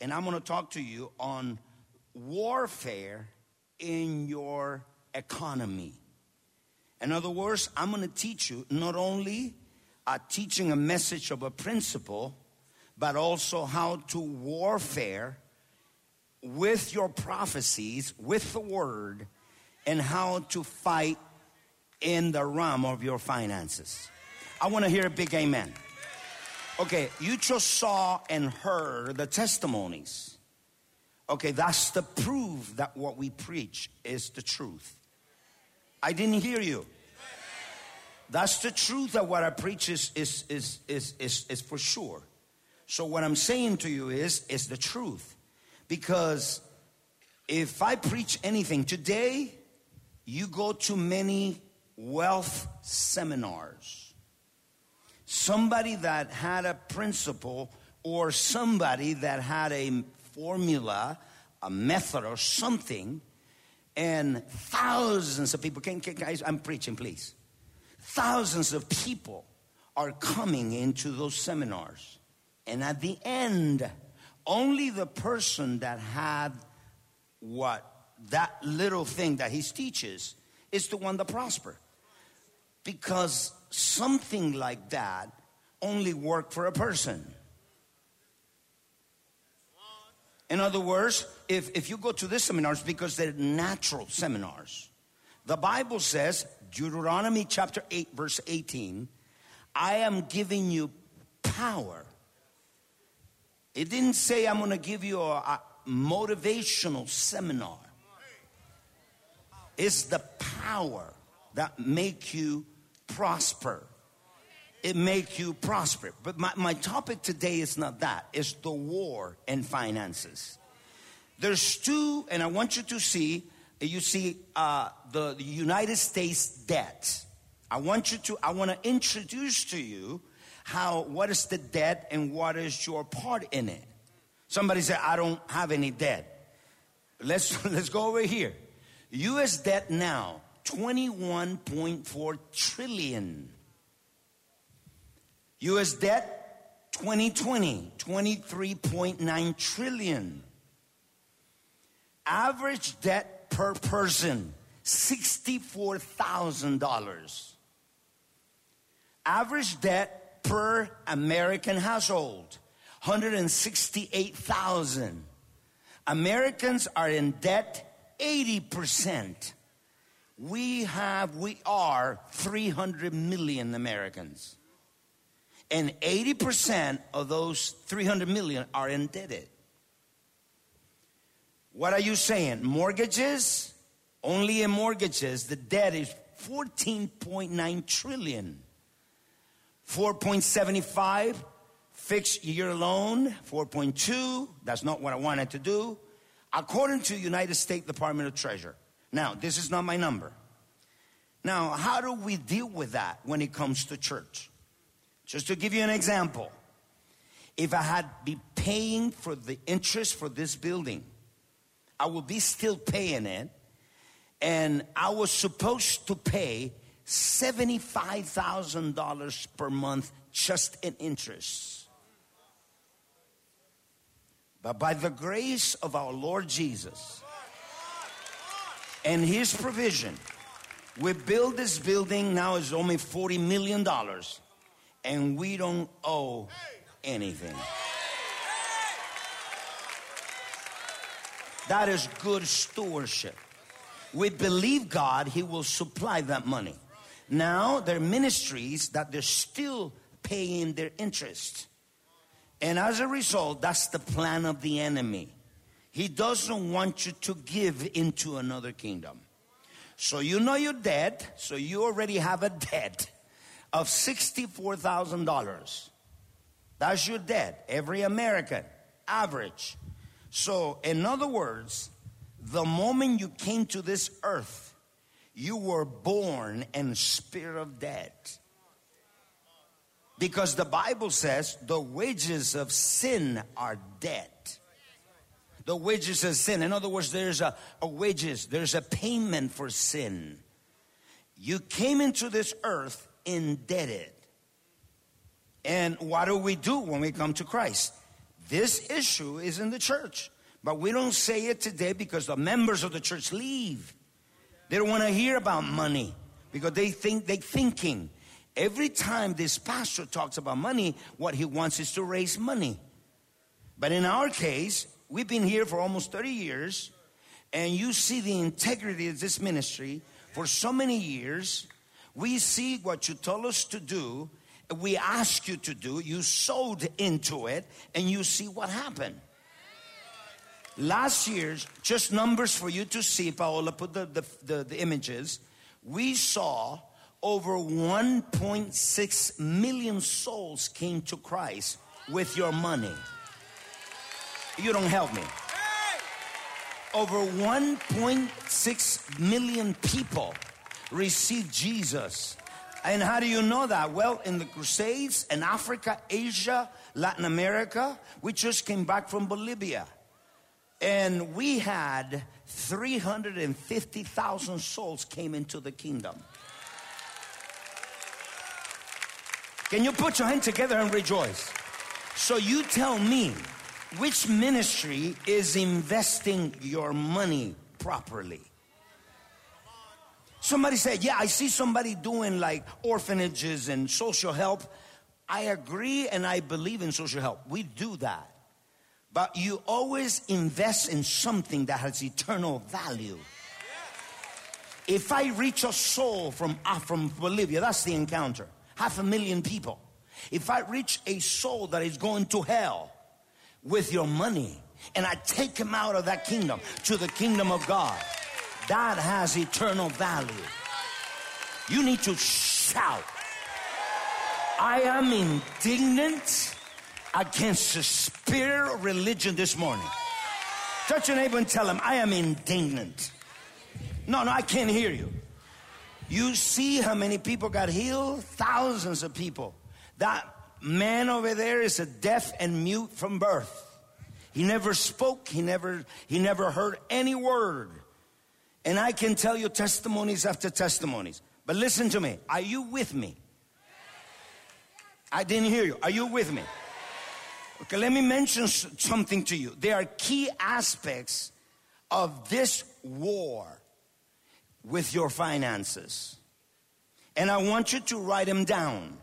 and I'm going to talk to you on warfare in your economy. In other words, I'm going to teach you not only uh, teaching a message of a principle, but also how to warfare with your prophecies, with the word, and how to fight in the realm of your finances. I want to hear a big amen. Okay, you just saw and heard the testimonies. Okay, that's the proof that what we preach is the truth. I didn't hear you. That's the truth that what I preach is, is, is, is, is, is for sure. So what I'm saying to you is, is the truth. Because if I preach anything today, you go to many wealth seminars. Somebody that had a principle or somebody that had a formula, a method or something, and thousands of people, can, can, guys, I'm preaching, please. Thousands of people are coming into those seminars. And at the end, only the person that had what that little thing that he teaches is the one that prosper because something like that only work for a person in other words if, if you go to these seminars because they're natural seminars the bible says deuteronomy chapter 8 verse 18 i am giving you power it didn't say I'm going to give you a, a motivational seminar. It's the power that make you prosper. It make you prosper. But my, my topic today is not that. It's the war and finances. There's two, and I want you to see, you see uh, the, the United States debt. I want you to, I want to introduce to you how what is the debt and what is your part in it. Somebody said, I don't have any debt. Let's let's go over here. US debt now 21.4 trillion. US debt 2020 23.9 trillion. Average debt per person $64,000. Average debt per American household. 168,000. Americans are in debt 80%. We have, we are 300 million Americans. And 80% of those 300 million are indebted. What are you saying? Mortgages? Only in mortgages, the debt is 14.9 trillion. 4.75 fixed year loan, 4.2. That's not what I wanted to do. According to United States Department of Treasury. Now, this is not my number. Now, how do we deal with that when it comes to church? Just to give you an example. If I had be paying for the interest for this building, I would be still paying it. And I was supposed to pay $75,000 per month just in interest. But by the grace of our Lord Jesus and His provision, we build this building now is only $40 million and we don't owe anything. That is good stewardship. We believe God, He will supply that money. Now there are ministries that they're still paying their interest. And as a result, that's the plan of the enemy. He doesn't want you to give into another kingdom. So you know you're dead, so you already have a debt of $64,000. That's your debt, every American, average. So, in other words, the moment you came to this earth, you were born in spirit of debt. Because the Bible says the wages of sin are death. The wages of sin. In other words, there's a, a wages, there's a payment for sin. You came into this earth indebted. And what do we do when we come to Christ? This issue is in the church, but we don't say it today because the members of the church leave. They don't want to hear about money because they think they're thinking. Every time this pastor talks about money, what he wants is to raise money. But in our case, we've been here for almost 30 years, and you see the integrity of this ministry for so many years. We see what you told us to do, we ask you to do, you sowed into it, and you see what happened. Last year's, just numbers for you to see, Paola put the, the, the, the images. We saw over 1.6 million souls came to Christ with your money. You don't help me. Over 1.6 million people received Jesus. And how do you know that? Well, in the Crusades in Africa, Asia, Latin America, we just came back from Bolivia. And we had 350,000 souls came into the kingdom. Can you put your hand together and rejoice? So you tell me which ministry is investing your money properly? Somebody said, Yeah, I see somebody doing like orphanages and social help. I agree and I believe in social help. We do that. But you always invest in something that has eternal value. If I reach a soul from, uh, from Bolivia, that's the encounter. Half a million people. If I reach a soul that is going to hell with your money and I take him out of that kingdom to the kingdom of God, that has eternal value. You need to shout. I am indignant against the spirit of religion this morning. Touch your neighbor and tell him, I am indignant. No, no, I can't hear you. You see how many people got healed? Thousands of people. That man over there is a deaf and mute from birth. He never spoke, he never he never heard any word. And I can tell you testimonies after testimonies. But listen to me. Are you with me? I didn't hear you. Are you with me? Okay, let me mention something to you. There are key aspects of this war with your finances. And I want you to write them down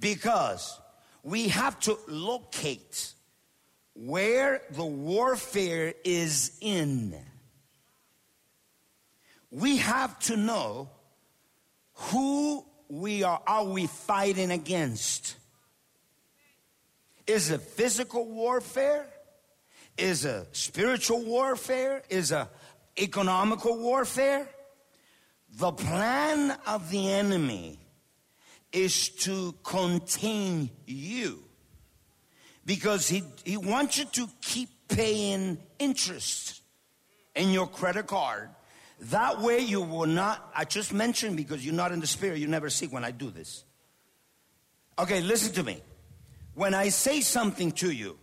because we have to locate where the warfare is in. We have to know who we are are we fighting against. Is it physical warfare? Is a spiritual warfare? Is a economical warfare? The plan of the enemy is to contain you because he, he wants you to keep paying interest in your credit card that way you will not, I just mentioned because you're not in the spirit, you never see when I do this. Okay, listen to me. When I say something to you,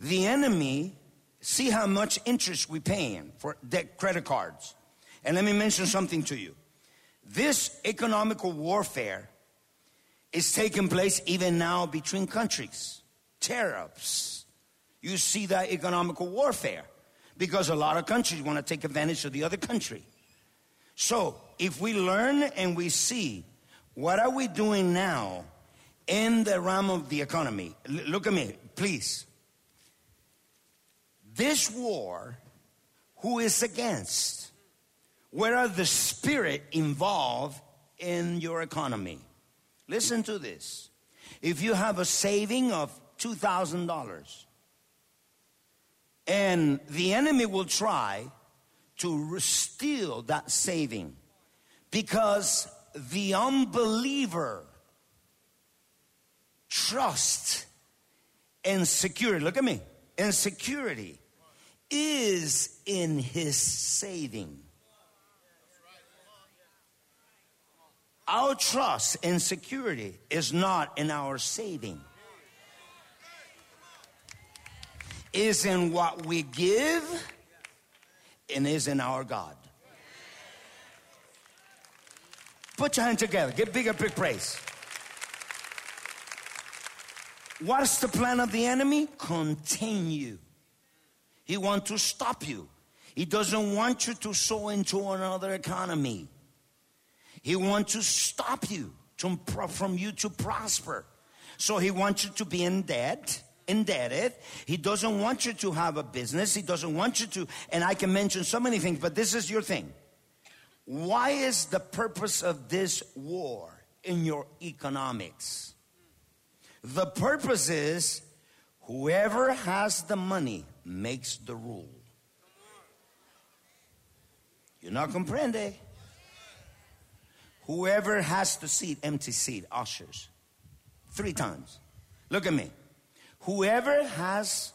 the enemy, see how much interest we're paying for debt credit cards. And let me mention something to you. This economical warfare is taking place even now between countries. Tariffs. You see that economical warfare because a lot of countries want to take advantage of the other country. So if we learn and we see what are we doing now in the realm of the economy, L- look at me, please. This war, who is against? Where are the spirit involved in your economy? Listen to this. If you have a saving of $2,000, and the enemy will try to steal that saving because the unbeliever trusts and security. Look at me. Insecurity is in his saving. Our trust and security is not in our saving. is in what we give and is in our God. Put your hand together. Give bigger, big praise. What's the plan of the enemy? Contain you. He wants to stop you. He doesn't want you to sow into another economy. He wants to stop you to, from you to prosper. So he wants you to be in debt, indebted. He doesn't want you to have a business. He doesn't want you to, and I can mention so many things, but this is your thing. Why is the purpose of this war in your economics? The purpose is whoever has the money makes the rule. You're not comprende? Whoever has the seat, empty seat, ushers. Three times. Look at me. Whoever has,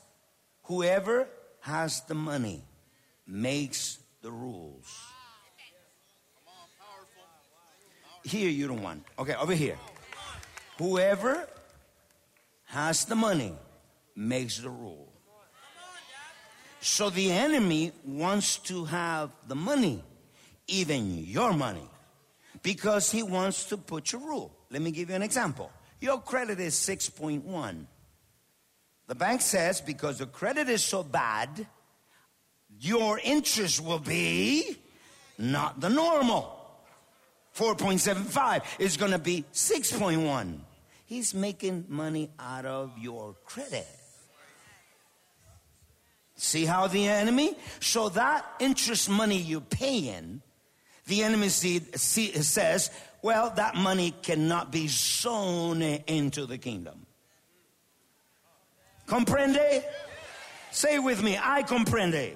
whoever has the money makes the rules. Here you don't want. Okay, over here. Whoever has the money makes the rule. So the enemy wants to have the money, even your money, because he wants to put your rule. Let me give you an example. Your credit is 6.1. The bank says because the credit is so bad, your interest will be not the normal. 4.75 is going to be 6.1. He's making money out of your credit. See how the enemy? So that interest money you're paying, the enemy see, says, well, that money cannot be sown into the kingdom. Comprende? Say with me, I comprende.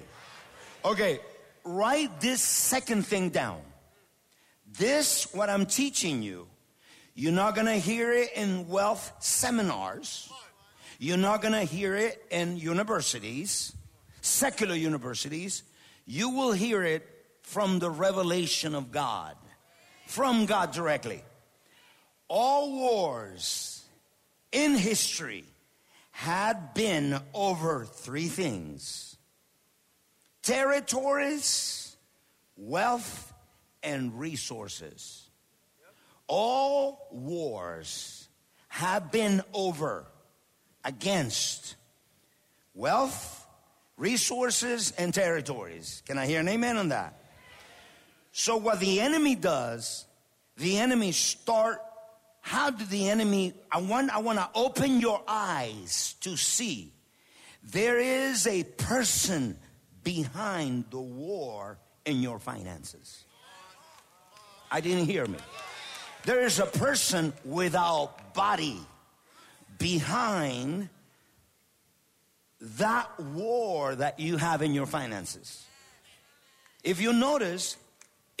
Okay, write this second thing down. This, what I'm teaching you, you're not gonna hear it in wealth seminars. You're not gonna hear it in universities secular universities, you will hear it from the revelation of God, from God directly. All wars in history had been over three things territories, wealth, and resources. All wars have been over against wealth, resources and territories. Can I hear an amen on that? So what the enemy does, the enemy start how did the enemy I want I want to open your eyes to see there is a person behind the war in your finances. I didn't hear me. There is a person without body behind that war that you have in your finances. If you notice,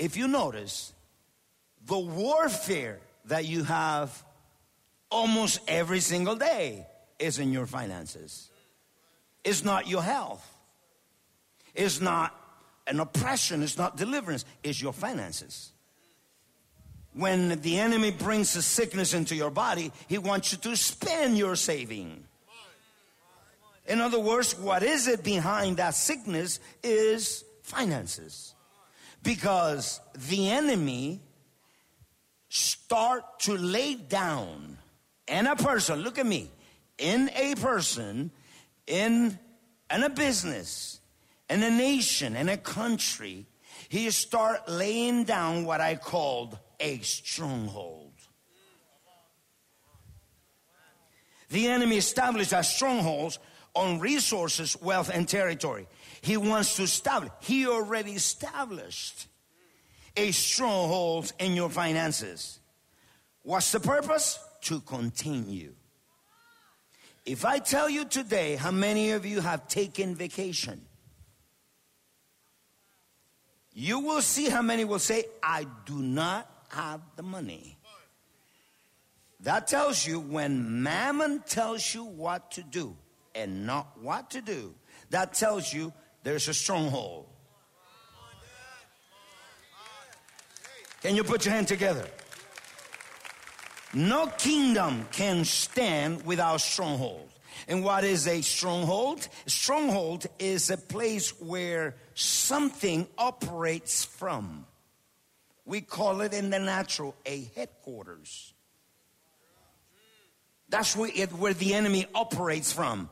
if you notice, the warfare that you have almost every single day is in your finances. It's not your health. It's not an oppression. It's not deliverance. It's your finances. When the enemy brings a sickness into your body, he wants you to spend your saving. In other words, what is it behind that sickness is finances. Because the enemy start to lay down in a person, look at me, in a person, in, in a business, in a nation, in a country, he start laying down what I called a stronghold. The enemy established as strongholds on resources, wealth, and territory. He wants to establish, he already established a stronghold in your finances. What's the purpose? To contain you. If I tell you today how many of you have taken vacation, you will see how many will say, I do not have the money. That tells you when mammon tells you what to do, and not what to do, that tells you there's a stronghold. Can you put your hand together? No kingdom can stand without stronghold. And what is a stronghold? Stronghold is a place where something operates from. We call it in the natural a headquarters. That's where, it, where the enemy operates from.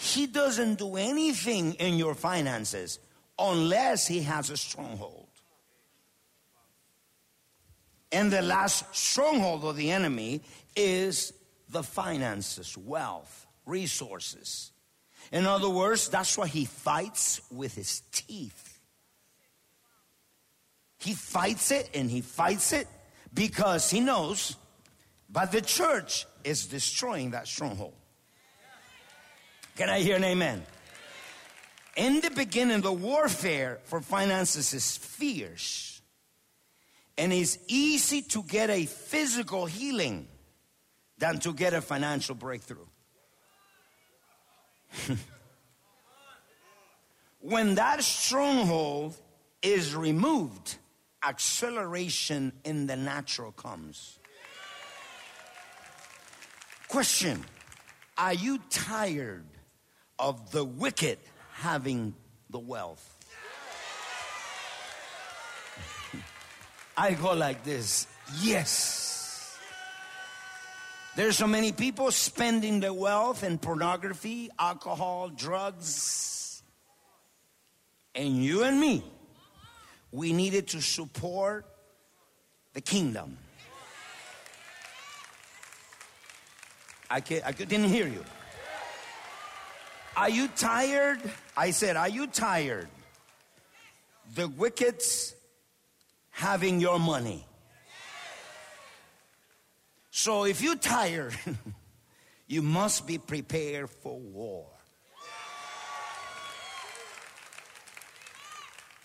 He doesn't do anything in your finances unless he has a stronghold. And the last stronghold of the enemy is the finances, wealth, resources. In other words, that's why he fights with his teeth. He fights it and he fights it because he knows, but the church is destroying that stronghold. Can I hear an amen? In the beginning, the warfare for finances is fierce. And it's easy to get a physical healing than to get a financial breakthrough. when that stronghold is removed, acceleration in the natural comes. Question Are you tired of the wicked having the wealth? I go like this yes. There's so many people spending their wealth in pornography, alcohol, drugs. And you and me, we needed to support the kingdom. I, I didn't hear you. Are you tired? I said, Are you tired? The wicked's having your money. So if you're tired, you must be prepared for war.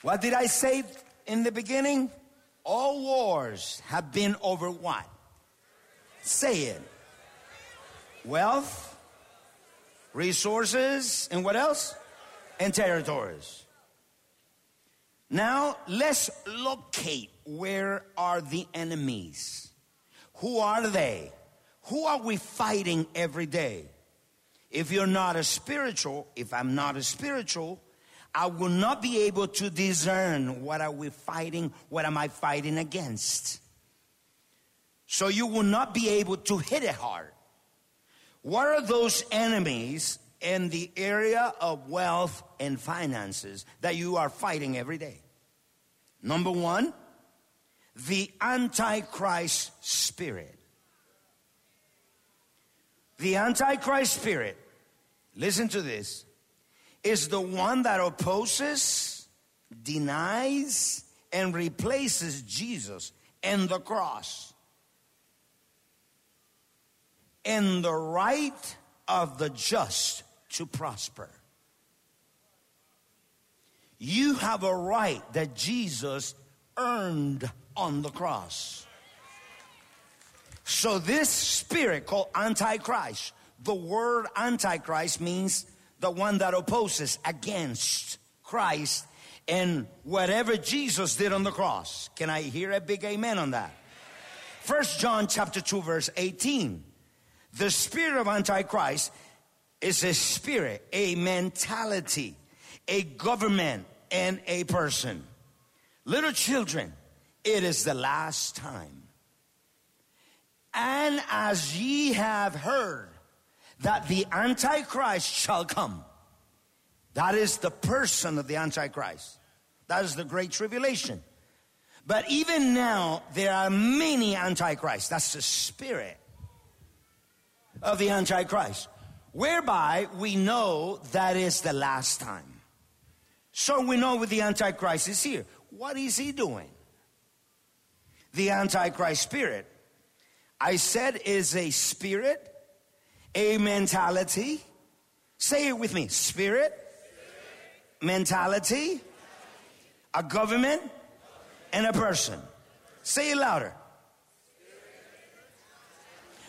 What did I say in the beginning? All wars have been over what? Say it. Wealth, resources, and what else? And territories. Now let's locate where are the enemies. Who are they? Who are we fighting every day? If you're not a spiritual, if I'm not a spiritual, I will not be able to discern what are we fighting, what am I fighting against. So you will not be able to hit it hard. What are those enemies in the area of wealth and finances that you are fighting every day? Number one, the Antichrist spirit. The Antichrist spirit, listen to this, is the one that opposes, denies, and replaces Jesus and the cross. And the right of the just to prosper. You have a right that Jesus earned on the cross. So this spirit called Antichrist, the word Antichrist means the one that opposes against Christ and whatever Jesus did on the cross. Can I hear a big amen on that? First John chapter 2 verse 18. The spirit of Antichrist is a spirit, a mentality, a government, and a person. Little children, it is the last time. And as ye have heard that the Antichrist shall come, that is the person of the Antichrist. That is the great tribulation. But even now, there are many Antichrists. That's the spirit of the Antichrist, whereby we know that is the last time. So we know what the Antichrist is here. What is he doing? the Antichrist spirit. I said is a spirit, a mentality. Say it with me spirit, mentality, a government, and a person. Say it louder.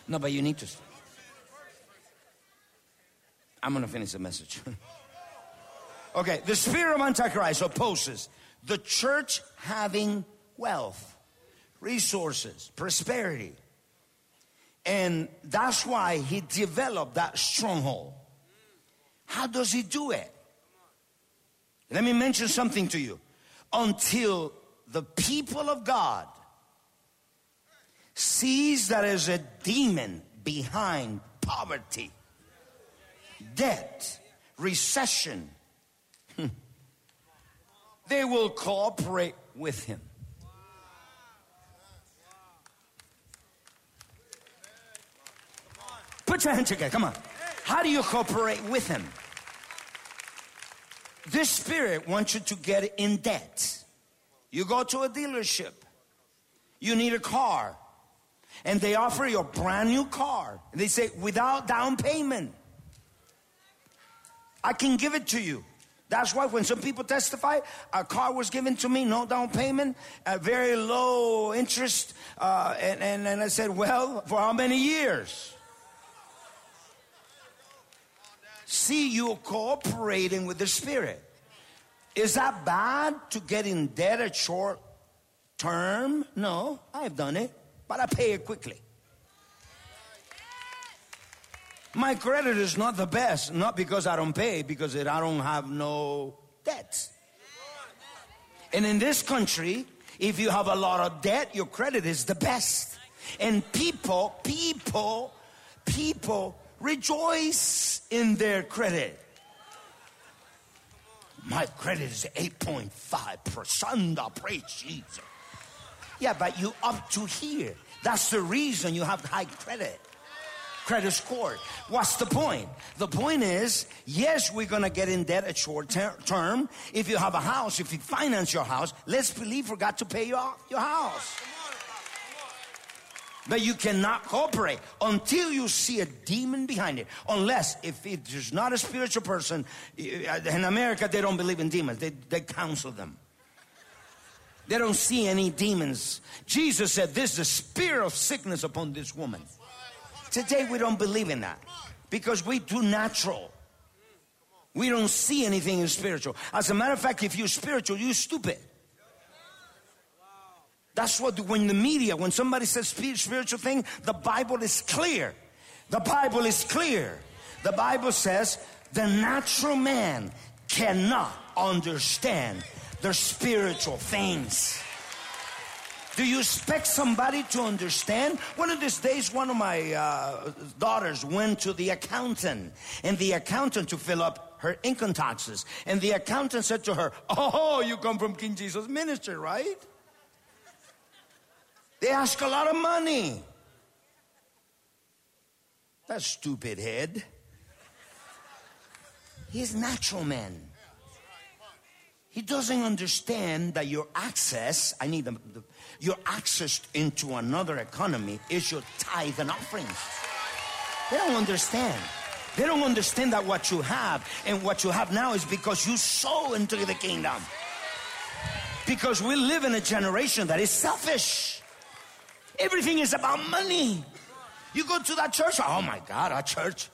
No, but you need to. I'm going to finish the message. okay, the spirit of Antichrist opposes the church having wealth resources, prosperity. And that's why he developed that stronghold. How does he do it? Let me mention something to you. Until the people of God sees that there's a demon behind poverty, debt, recession, hmm, they will cooperate with him. Put your hand together. Come on. How do you cooperate with him? This spirit wants you to get in debt. You go to a dealership. You need a car. And they offer you a brand new car. And they say, without down payment. I can give it to you. That's why when some people testify, a car was given to me, no down payment, a very low interest. Uh, and, and, and I said, well, for how many years? See you're cooperating with the Spirit. Is that bad to get in debt at short term? No, I've done it, but I pay it quickly. My credit is not the best, not because I don't pay, because I don't have no debts. And in this country, if you have a lot of debt, your credit is the best. And people, people, people rejoice in their credit. My credit is 8.5%. Praise Jesus. Yeah, but you up to here. That's the reason you have high credit credit score. What's the point? The point is, yes, we're going to get in debt at short ter- term. If you have a house, if you finance your house, let's believe for God to pay you off your house. But you cannot cooperate until you see a demon behind it. Unless, if it is not a spiritual person, eh, in America, they don't believe in demons, they, they counsel them. They don't see any demons. Jesus said, This is the spirit of sickness upon this woman. Today we don't believe in that because we do natural. We don't see anything in spiritual. As a matter of fact, if you're spiritual, you're stupid. That's what when the media, when somebody says spiritual thing, the Bible is clear. The Bible is clear. The Bible says the natural man cannot understand the spiritual things. Do you expect somebody to understand? One of these days, one of my uh, daughters went to the accountant, and the accountant to fill up her income taxes. And the accountant said to her, Oh, you come from King Jesus ministry, right? They ask a lot of money. That stupid head. He's natural man. He doesn't understand that your access, I need the, the your access into another economy is your tithe and offerings. They don't understand. They don't understand that what you have and what you have now is because you sow into the kingdom. Because we live in a generation that is selfish. Everything is about money. You go to that church, oh my God, our church.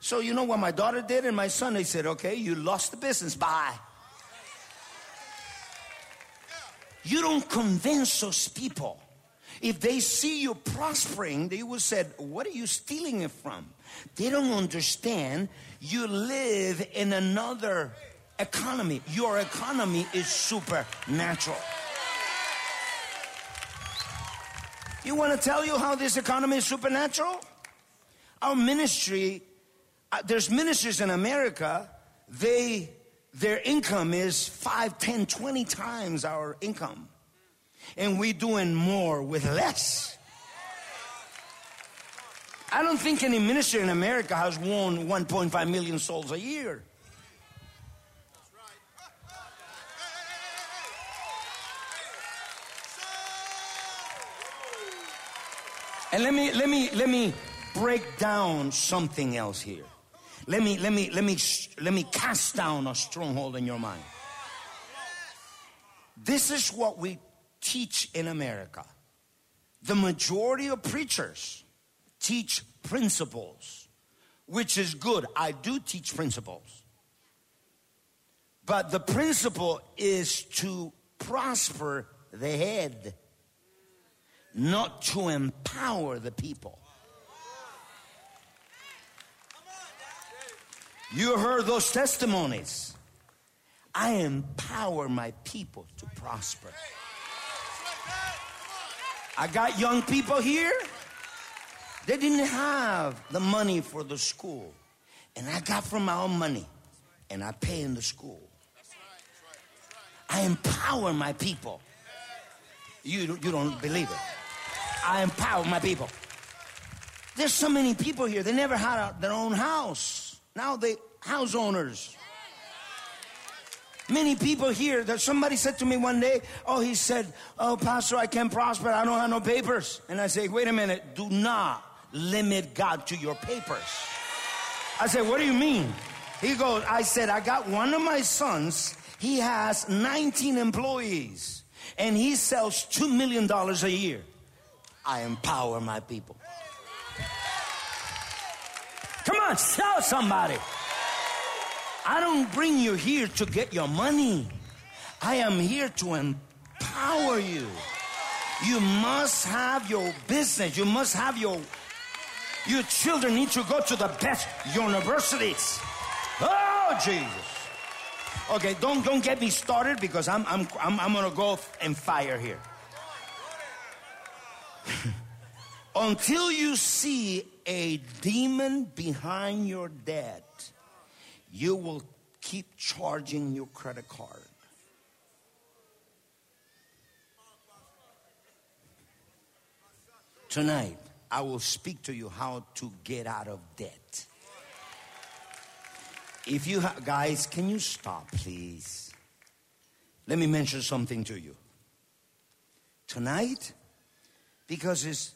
So you know what my daughter did and my son? They said, okay, you lost the business, bye. You don't convince those people. If they see you prospering, they will say, What are you stealing it from? They don't understand you live in another economy. Your economy is supernatural. You want to tell you how this economy is supernatural? Our ministry, uh, there's ministries in America, they their income is 5, 10, 20 times our income. And we're doing more with less. I don't think any minister in America has won 1.5 million souls a year. And let me let me let me break down something else here. Let me, let me, let me, let me cast down a stronghold in your mind. This is what we teach in America. The majority of preachers teach principles, which is good. I do teach principles. But the principle is to prosper the head, not to empower the people. You heard those testimonies. I empower my people to prosper. I got young people here. They didn't have the money for the school. And I got from my own money and I pay in the school. I empower my people. You, you don't believe it. I empower my people. There's so many people here, they never had their own house. Now they house owners. Many people here that somebody said to me one day, Oh, he said, Oh, Pastor, I can't prosper. I don't have no papers. And I say, Wait a minute. Do not limit God to your papers. I said, What do you mean? He goes, I said, I got one of my sons. He has 19 employees and he sells $2 million a year. I empower my people. Come on, tell somebody. I don't bring you here to get your money. I am here to empower you. You must have your business. You must have your your children need to go to the best universities. Oh Jesus. Okay, don't don't get me started because I'm I'm I'm, I'm gonna go and fire here. Until you see a demon behind your debt, you will keep charging your credit card. Tonight, I will speak to you how to get out of debt. If you ha- guys, can you stop, please? Let me mention something to you. Tonight, because it's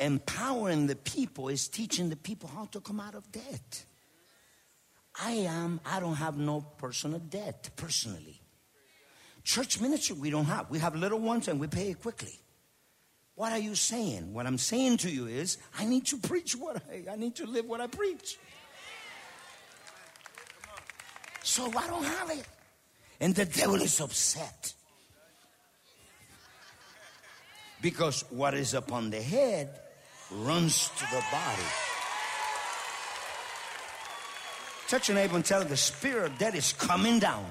empowering the people, is teaching the people how to come out of debt. I am, I don't have no personal debt personally. Church ministry, we don't have. We have little ones and we pay it quickly. What are you saying? What I'm saying to you is, I need to preach what I, I need to live what I preach. So I don't have it. And the devil is upset. Because what is upon the head runs to the body. Touch your neighbor and tell her the spirit of death is coming down.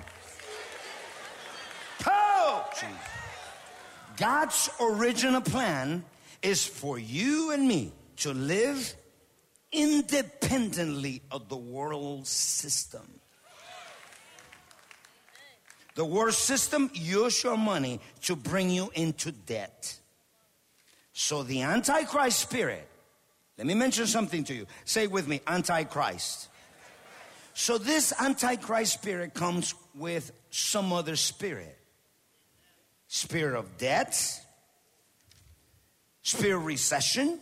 Oh. God's original plan is for you and me to live independently of the world system. The world system use your money to bring you into debt. So the Antichrist spirit, let me mention something to you. Say with me, Antichrist. So this Antichrist spirit comes with some other spirit. Spirit of debt, spirit of recession,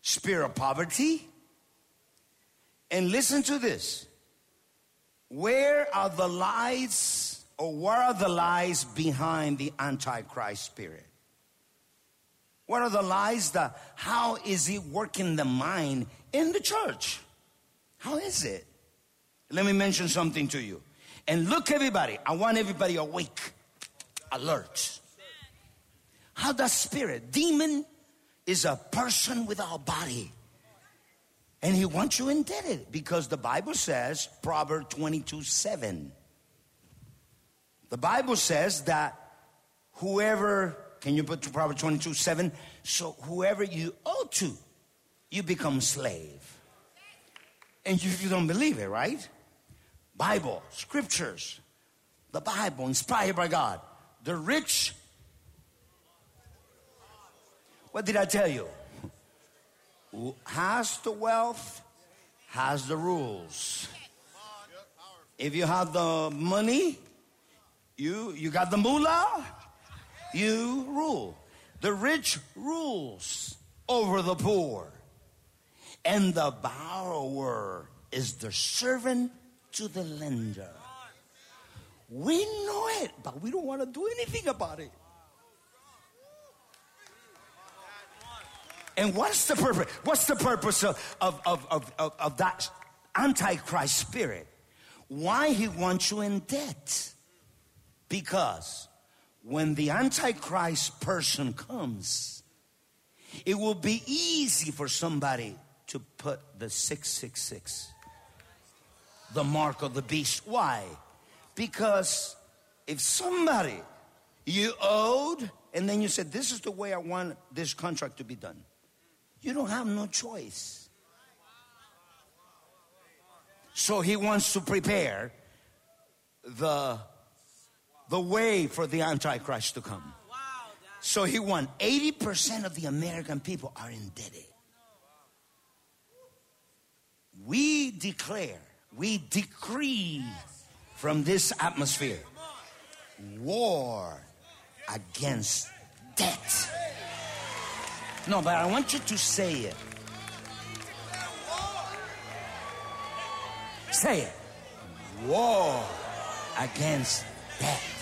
spirit of poverty. And listen to this. Where are the lies or where are the lies behind the Antichrist spirit? What are the lies that how is it working the mind in the church? How is it? Let me mention something to you. And look everybody, I want everybody awake, alert. How does spirit, demon is a person without body. And he wants you indebted because the Bible says, Proverbs 22 7. The Bible says that whoever can you put to Proverbs 22 7? So whoever you owe to, you become slave. And you, you don't believe it, right? Bible, scriptures, the Bible inspired by God. The rich, what did I tell you? Who has the wealth, has the rules. If you have the money, you you got the moolah, you rule. The rich rules over the poor. And the borrower is the servant to the lender. We know it, but we don't want to do anything about it. And what's the purpose? What's the purpose of, of, of, of, of that antichrist spirit? Why he wants you in debt? Because when the Antichrist person comes, it will be easy for somebody to put the 666, the mark of the beast. Why? Because if somebody you owed, and then you said, This is the way I want this contract to be done. You don't have no choice. So he wants to prepare the, the way for the Antichrist to come. So he won. 80% of the American people are indebted. We declare, we decree from this atmosphere war against debt. No, but I want you to say it. Say it. War against debt.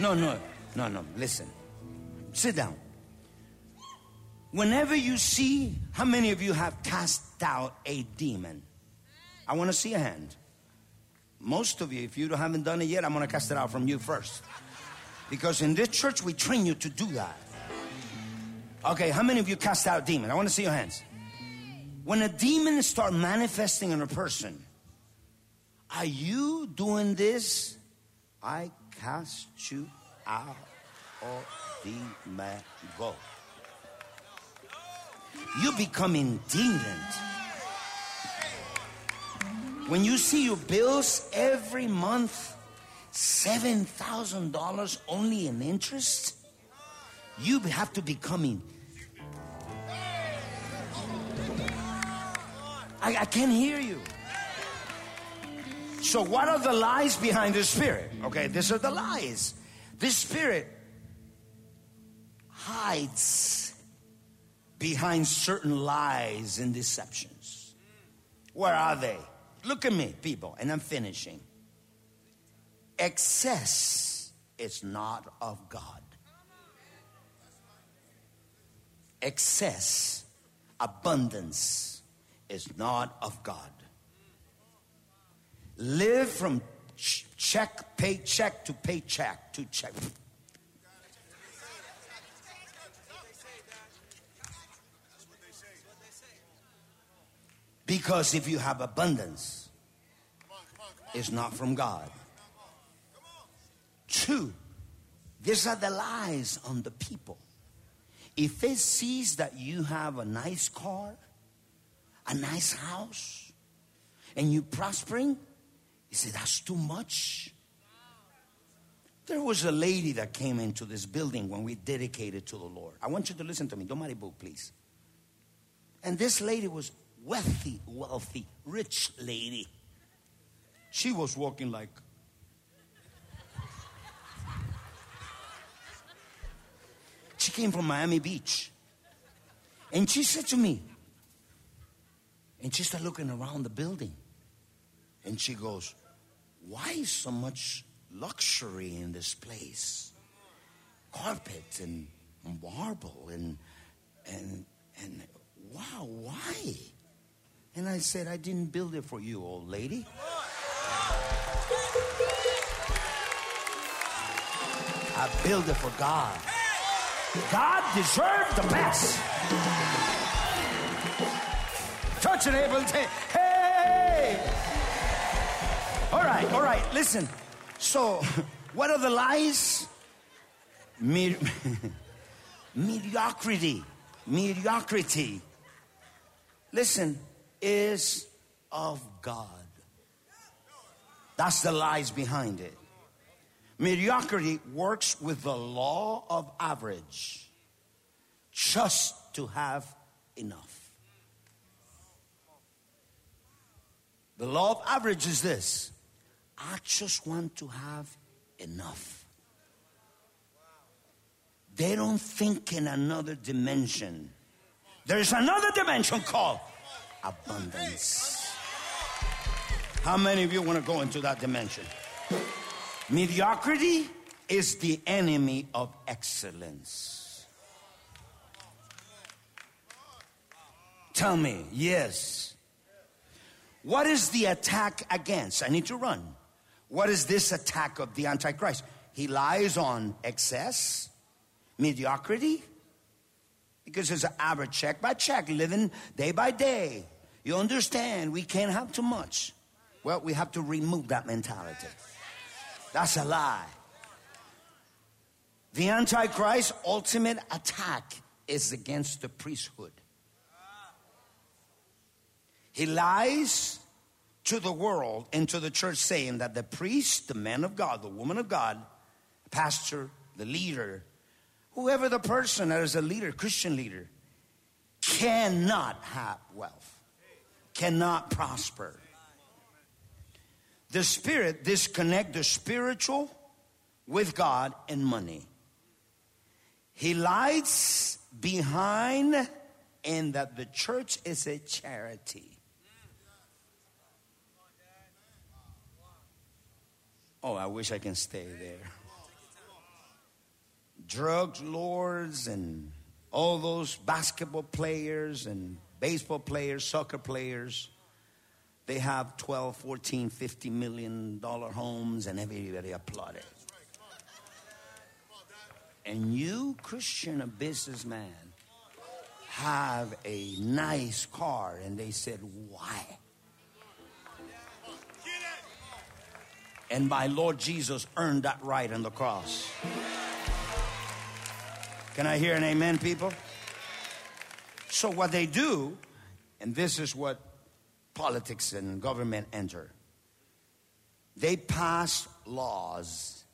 No, no, no, no. Listen. Sit down. Whenever you see, how many of you have cast out a demon? I want to see a hand. Most of you, if you haven't done it yet, I'm going to cast it out from you first. Because in this church, we train you to do that. Okay, how many of you cast out demon? I want to see your hands. When a demon start manifesting in a person, are you doing this? I cast you out of. Go. You become indignant. When you see your bills every month, $7,000 only in interest, you have to be coming. I, I can't hear you. So, what are the lies behind the spirit? Okay, these are the lies. This spirit hides behind certain lies and deceptions. Where are they? Look at me, people, and I'm finishing. Excess is not of God. Excess, abundance is not of God. Live from check, paycheck to paycheck to check. Because if you have abundance, it's not from God. Two, these are the lies on the people. If it sees that you have a nice car, a nice house, and you prospering, you say, that's too much. There was a lady that came into this building when we dedicated to the Lord. I want you to listen to me. Don't book, please. And this lady was wealthy, wealthy, rich lady. She was walking like. She came from Miami Beach. And she said to me, and she started looking around the building. And she goes, Why so much luxury in this place? Carpet and marble and and and wow, why? And I said, I didn't build it for you, old lady. I built it for God. God deserved the best. Touch it, able to hey! All right, all right, listen. So, what are the lies? Me- mediocrity. Mediocrity. Listen, is of God. That's the lies behind it. Mediocrity works with the law of average just to have enough. The law of average is this I just want to have enough. They don't think in another dimension. There's another dimension called abundance. How many of you want to go into that dimension? Mediocrity is the enemy of excellence. Tell me, yes. What is the attack against? I need to run. What is this attack of the Antichrist? He lies on excess, mediocrity, because it's an average check by check, living day by day. You understand, we can't have too much. Well, we have to remove that mentality. That's a lie. The Antichrist ultimate attack is against the priesthood. He lies to the world and to the church, saying that the priest, the man of God, the woman of God, pastor, the leader, whoever the person that is a leader, Christian leader, cannot have wealth, cannot prosper. The spirit disconnect the spiritual with God and money. He lies behind in that the church is a charity. Oh, I wish I can stay there. Drug lords and all those basketball players and baseball players, soccer players, they have 12, 14, 50 million dollar homes and everybody applauded. And you, Christian, a businessman, have a nice car, and they said, Why? And my Lord Jesus earned that right on the cross. Can I hear an amen, people? So, what they do, and this is what politics and government enter, they pass laws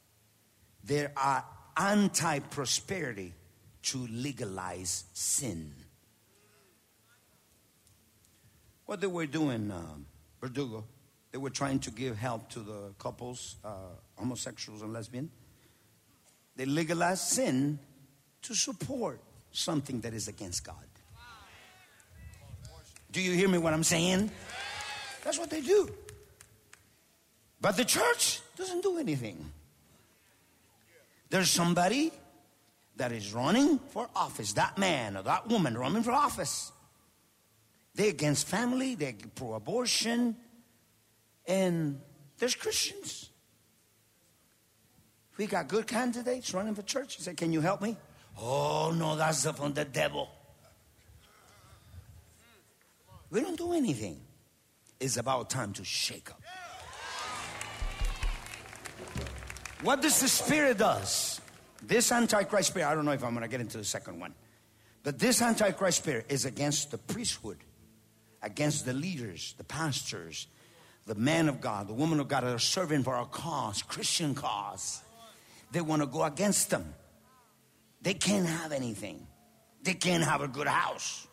that are anti prosperity to legalize sin. What they were doing, um, Verdugo, they were trying to give help to the couples, uh, homosexuals and lesbian. They legalized sin to support something that is against God. Do you hear me what I'm saying? That's what they do. But the church doesn't do anything. There's somebody that is running for office, that man or that woman running for office. They're against family, they're pro abortion, and there's Christians. We got good candidates running for church. He said, Can you help me? Oh, no, that's from the devil. We don't do anything. It's about time to shake up. What does the Spirit does? This Antichrist spirit, I don't know if I'm going to get into the second one, but this Antichrist spirit is against the priesthood, against the leaders, the pastors, the man of God, the woman of God are serving for a cause, Christian cause. They want to go against them. They can't have anything. They can't have a good house.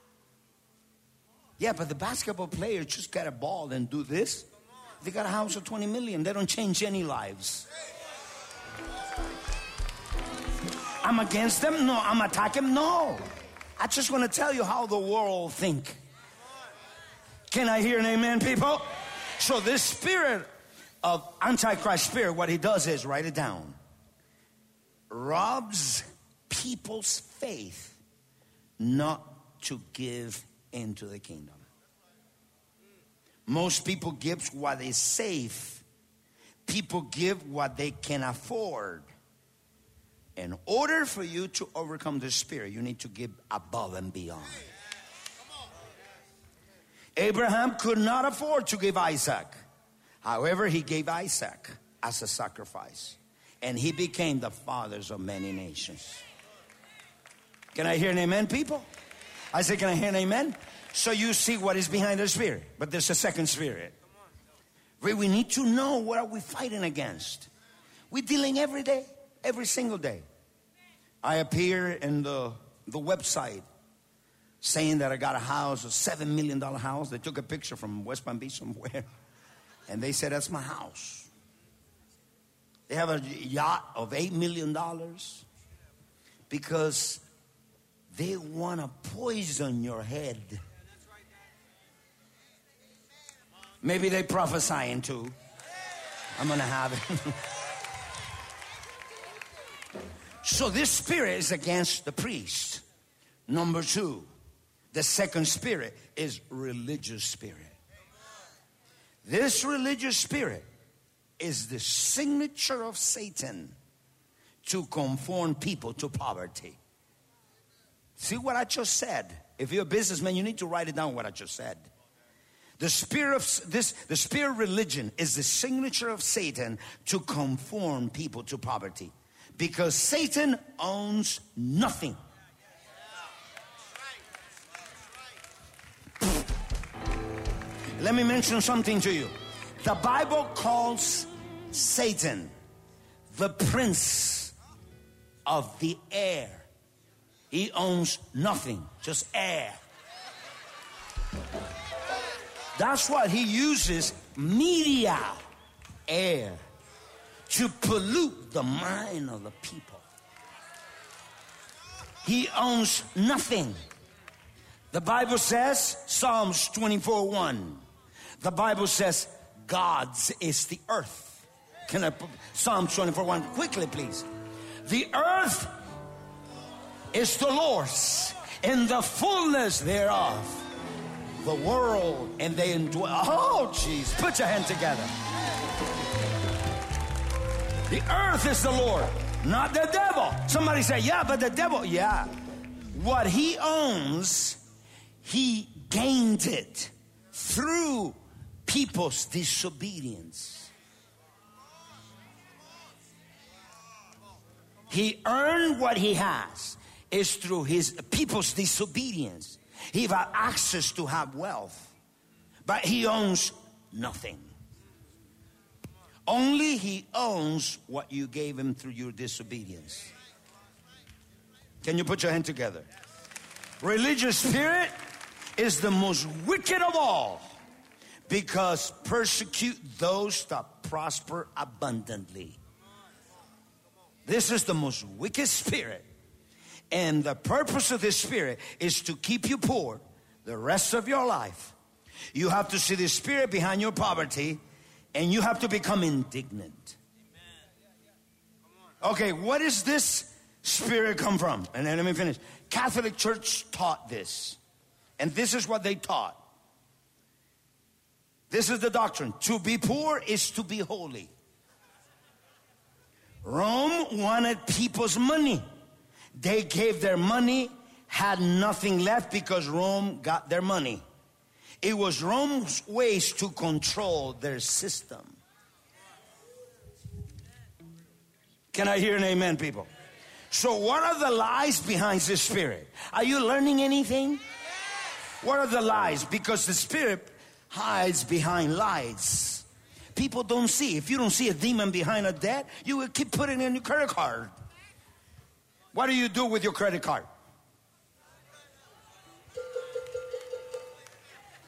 Yeah, but the basketball players just got a ball and do this. They got a house of 20 million. They don't change any lives. I'm against them? No. I'm attacking? No. I just want to tell you how the world think. Can I hear an amen, people? So this spirit of Antichrist spirit, what he does is write it down. Robs people's faith not to give into the kingdom. Most people give what is safe. People give what they can afford. In order for you to overcome the spirit, you need to give above and beyond. Abraham could not afford to give Isaac. However, he gave Isaac as a sacrifice. And he became the fathers of many nations. Can I hear an amen, people? I say, Can I hear an amen? So you see what is behind the spirit. But there's a second spirit. We need to know what are we fighting against. We're dealing every day, every single day. I appear in the, the website saying that I got a house, a seven million dollar house. They took a picture from West Palm Beach somewhere, and they said that's my house. They have a yacht of eight million dollars because they want to poison your head. Maybe they prophesying too. I'm gonna have it. so this spirit is against the priest. Number two, the second spirit is religious spirit. This religious spirit is the signature of Satan to conform people to poverty. See what I just said? If you're a businessman, you need to write it down what I just said. The spirit of this, the spirit of religion is the signature of Satan to conform people to poverty. Because Satan owns nothing. Let me mention something to you. The Bible calls Satan the prince of the air. He owns nothing, just air. That's what he uses media, air, to pollute the mind of the people. He owns nothing. The Bible says, Psalms 24 1, the Bible says, God's is the earth. Can I Psalm 24 1 quickly, please? The earth is the Lord's and the fullness thereof. The world and they indwell. Oh, jeez. Put your hand together. The earth is the Lord, not the devil. Somebody say, yeah, but the devil, yeah. What he owns, he gained it through people's disobedience. He earned what he has is through his people's disobedience. He had access to have wealth, but he owns nothing. Only he owns what you gave him through your disobedience. Can you put your hand together? Religious spirit is the most wicked of all because persecute those that prosper abundantly. This is the most wicked spirit. And the purpose of this spirit is to keep you poor the rest of your life. You have to see the spirit behind your poverty and you have to become indignant. Okay, what does this spirit come from? And then let me finish. Catholic Church taught this. And this is what they taught. This is the doctrine. To be poor is to be holy. Rome wanted people's money. They gave their money, had nothing left because Rome got their money. It was Rome's ways to control their system. Can I hear an amen, people? So, what are the lies behind this spirit? Are you learning anything? What are the lies? Because the spirit hides behind lies. People don't see. If you don't see a demon behind a debt, you will keep putting in your credit card. What do you do with your credit card?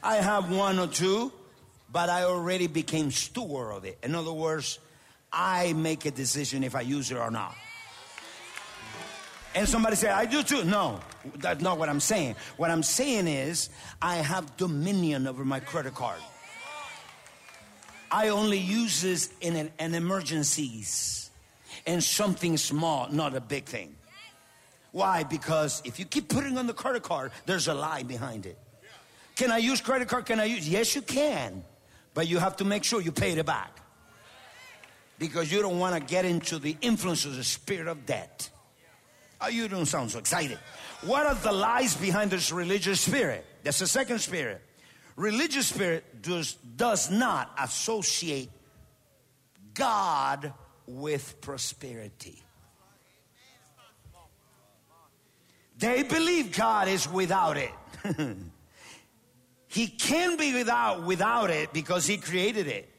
I have one or two, but I already became steward of it. In other words, I make a decision if I use it or not. And somebody said, I do too. No, that's not what I'm saying. What I'm saying is, I have dominion over my credit card. I only use this in an, an emergencies and something small, not a big thing. Why? Because if you keep putting on the credit card, there's a lie behind it. Can I use credit card? Can I use? Yes, you can. But you have to make sure you pay it back. Because you don't want to get into the influence of the spirit of debt. Oh, you don't sound so excited. What are the lies behind this religious spirit? That's the second spirit. Religious spirit does, does not associate God with prosperity. They believe God is without it. he can be without without it because he created it.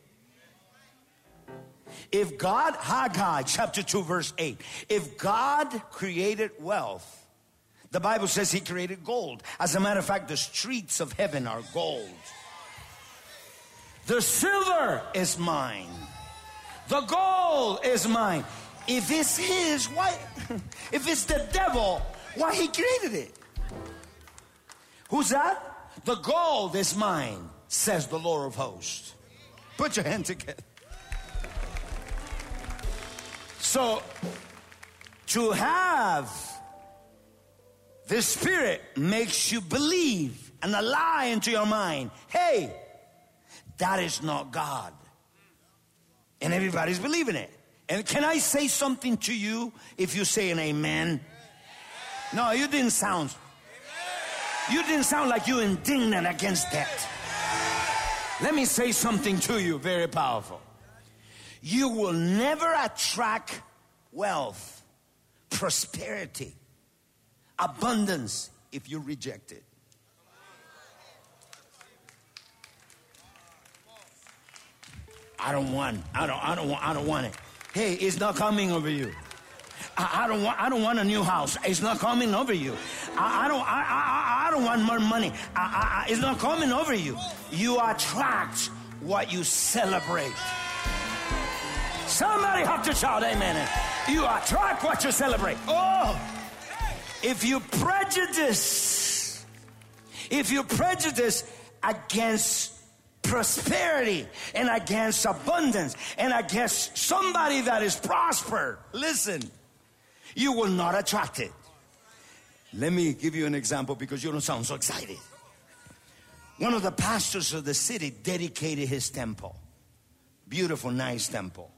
If God, Haggai chapter 2, verse 8, if God created wealth, the Bible says he created gold. As a matter of fact, the streets of heaven are gold. The silver is mine. The gold is mine. If it's his, why? If it's the devil, why he created it? Who's that? The gold is mine, says the Lord of hosts. Put your hand together. So, to have the Spirit makes you believe and a lie into your mind. Hey, that is not God. And everybody's believing it. And can I say something to you if you say an amen? No, you didn't sound. You didn't sound like you indignant against that. Let me say something to you very powerful. You will never attract wealth, prosperity, abundance if you reject it. I don't want, I don't, I don't want, I don't want it. Hey, it's not coming over you. I, I, don't want. I don't want a new house. It's not coming over you. I, I don't. I, I, I don't want more money. I, it's not coming over you. You attract what you celebrate. Somebody have to shout amen. You attract what you celebrate. Oh, if you prejudice, if you prejudice against prosperity and against abundance and against somebody that is prosper, listen, you will not attract it. Let me give you an example because you don't sound so excited. One of the pastors of the city dedicated his temple. Beautiful, nice temple.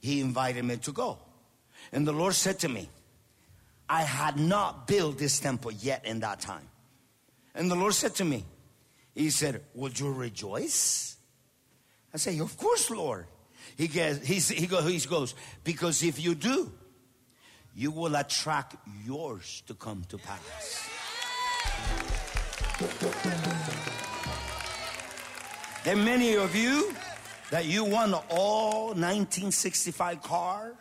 He invited me to go. And the Lord said to me, I had not built this temple yet in that time. And the Lord said to me, He said, Would you rejoice? I say, Of course, Lord. He, gets, he, goes, Because if you do, you will attract yours to come to pass. There are many of you that you want an all 1965 car.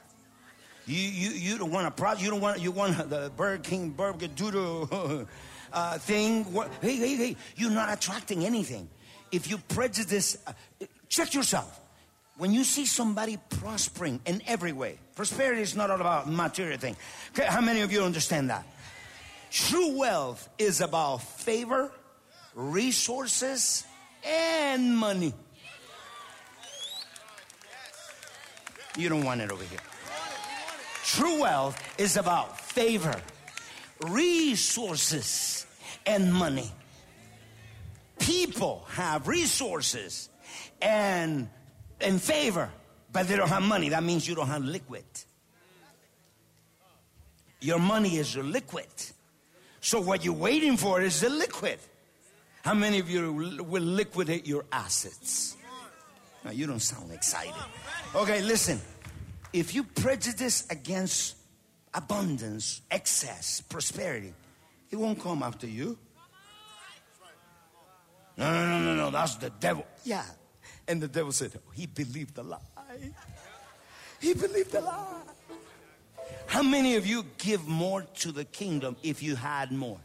You, you, you don't want a product. You don't want you want the Burger King Burger Doodle uh, thing. Hey, hey, hey! You're not attracting anything. If you prejudice, uh, check yourself. When you see somebody prospering in every way, prosperity is not all about material thing. Okay, how many of you understand that? True wealth is about favor, resources, and money. You don't want it over here. True wealth is about favor, resources, and money. People have resources and in favor, but they don't have money. That means you don't have liquid. Your money is your liquid. So what you're waiting for is the liquid. How many of you will liquidate your assets? Now you don't sound excited. Okay, listen. If you prejudice against abundance, excess, prosperity, it won't come after you. No, no, no, no, no. That's the devil. Yeah, and the devil said, He believed the lie. He believed the lie. How many of you give more to the kingdom if you had more?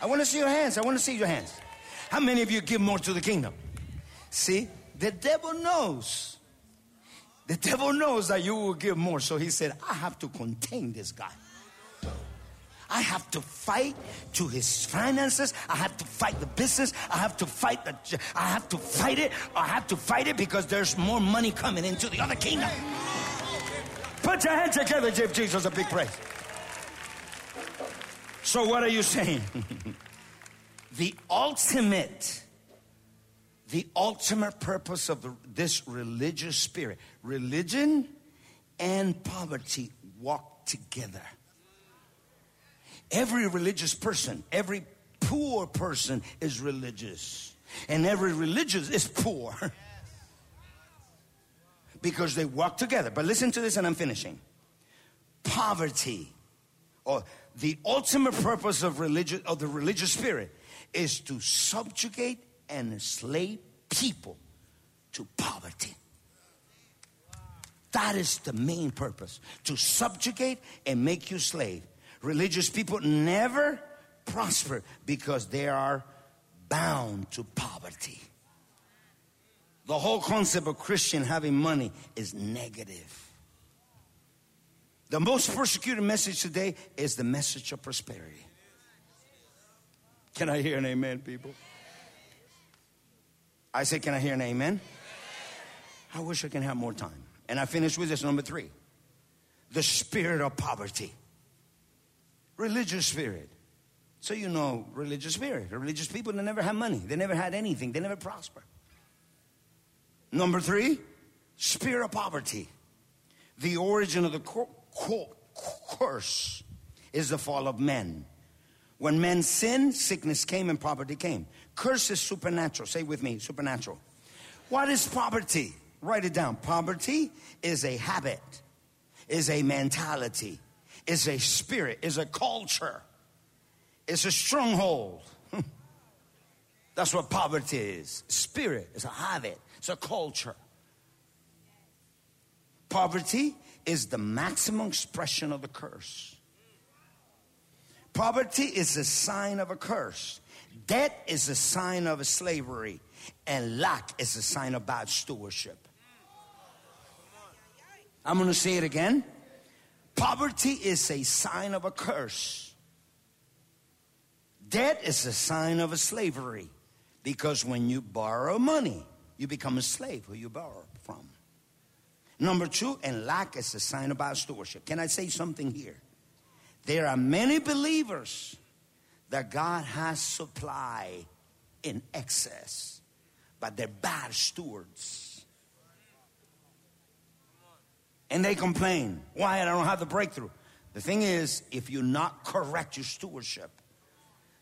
I want to see your hands. I want to see your hands. How many of you give more to the kingdom? See, the devil knows. The devil knows that you will give more. So he said, I have to contain this guy. I have to fight to his finances. I have to fight the business. I have to fight the. I have to fight it. I have to fight it because there's more money coming into the other kingdom. Put your hands together, give Jesus a big praise. So, what are you saying? the ultimate, the ultimate purpose of this religious spirit, religion and poverty walk together. Every religious person, every poor person is religious. And every religious is poor. because they walk together. But listen to this and I'm finishing. Poverty or the ultimate purpose of religion of the religious spirit is to subjugate and enslave people to poverty. That is the main purpose to subjugate and make you slave religious people never prosper because they are bound to poverty. The whole concept of Christian having money is negative. The most persecuted message today is the message of prosperity. Can I hear an amen, people? I say, Can I hear an amen? I wish I can have more time. And I finish with this number three the spirit of poverty religious spirit. So you know religious spirit. Religious people, they never had money. They never had anything. They never prosper. Number three, spirit of poverty. The origin of the curse is the fall of men. When men sinned, sickness came and poverty came. Curse is supernatural. Say with me, supernatural. What is poverty? Write it down. Poverty is a habit, is a mentality, is a spirit, is a culture, is a stronghold. That's what poverty is. Spirit is a habit, it's a culture. Poverty is the maximum expression of the curse. Poverty is a sign of a curse. Debt is a sign of slavery. And lack is a sign of bad stewardship. I'm going to say it again. Poverty is a sign of a curse. Debt is a sign of a slavery. Because when you borrow money, you become a slave who you borrow from. Number two, and lack is a sign of bad stewardship. Can I say something here? There are many believers that God has supply in excess, but they're bad stewards. And they complain, why I don't have the breakthrough. The thing is, if you not correct your stewardship,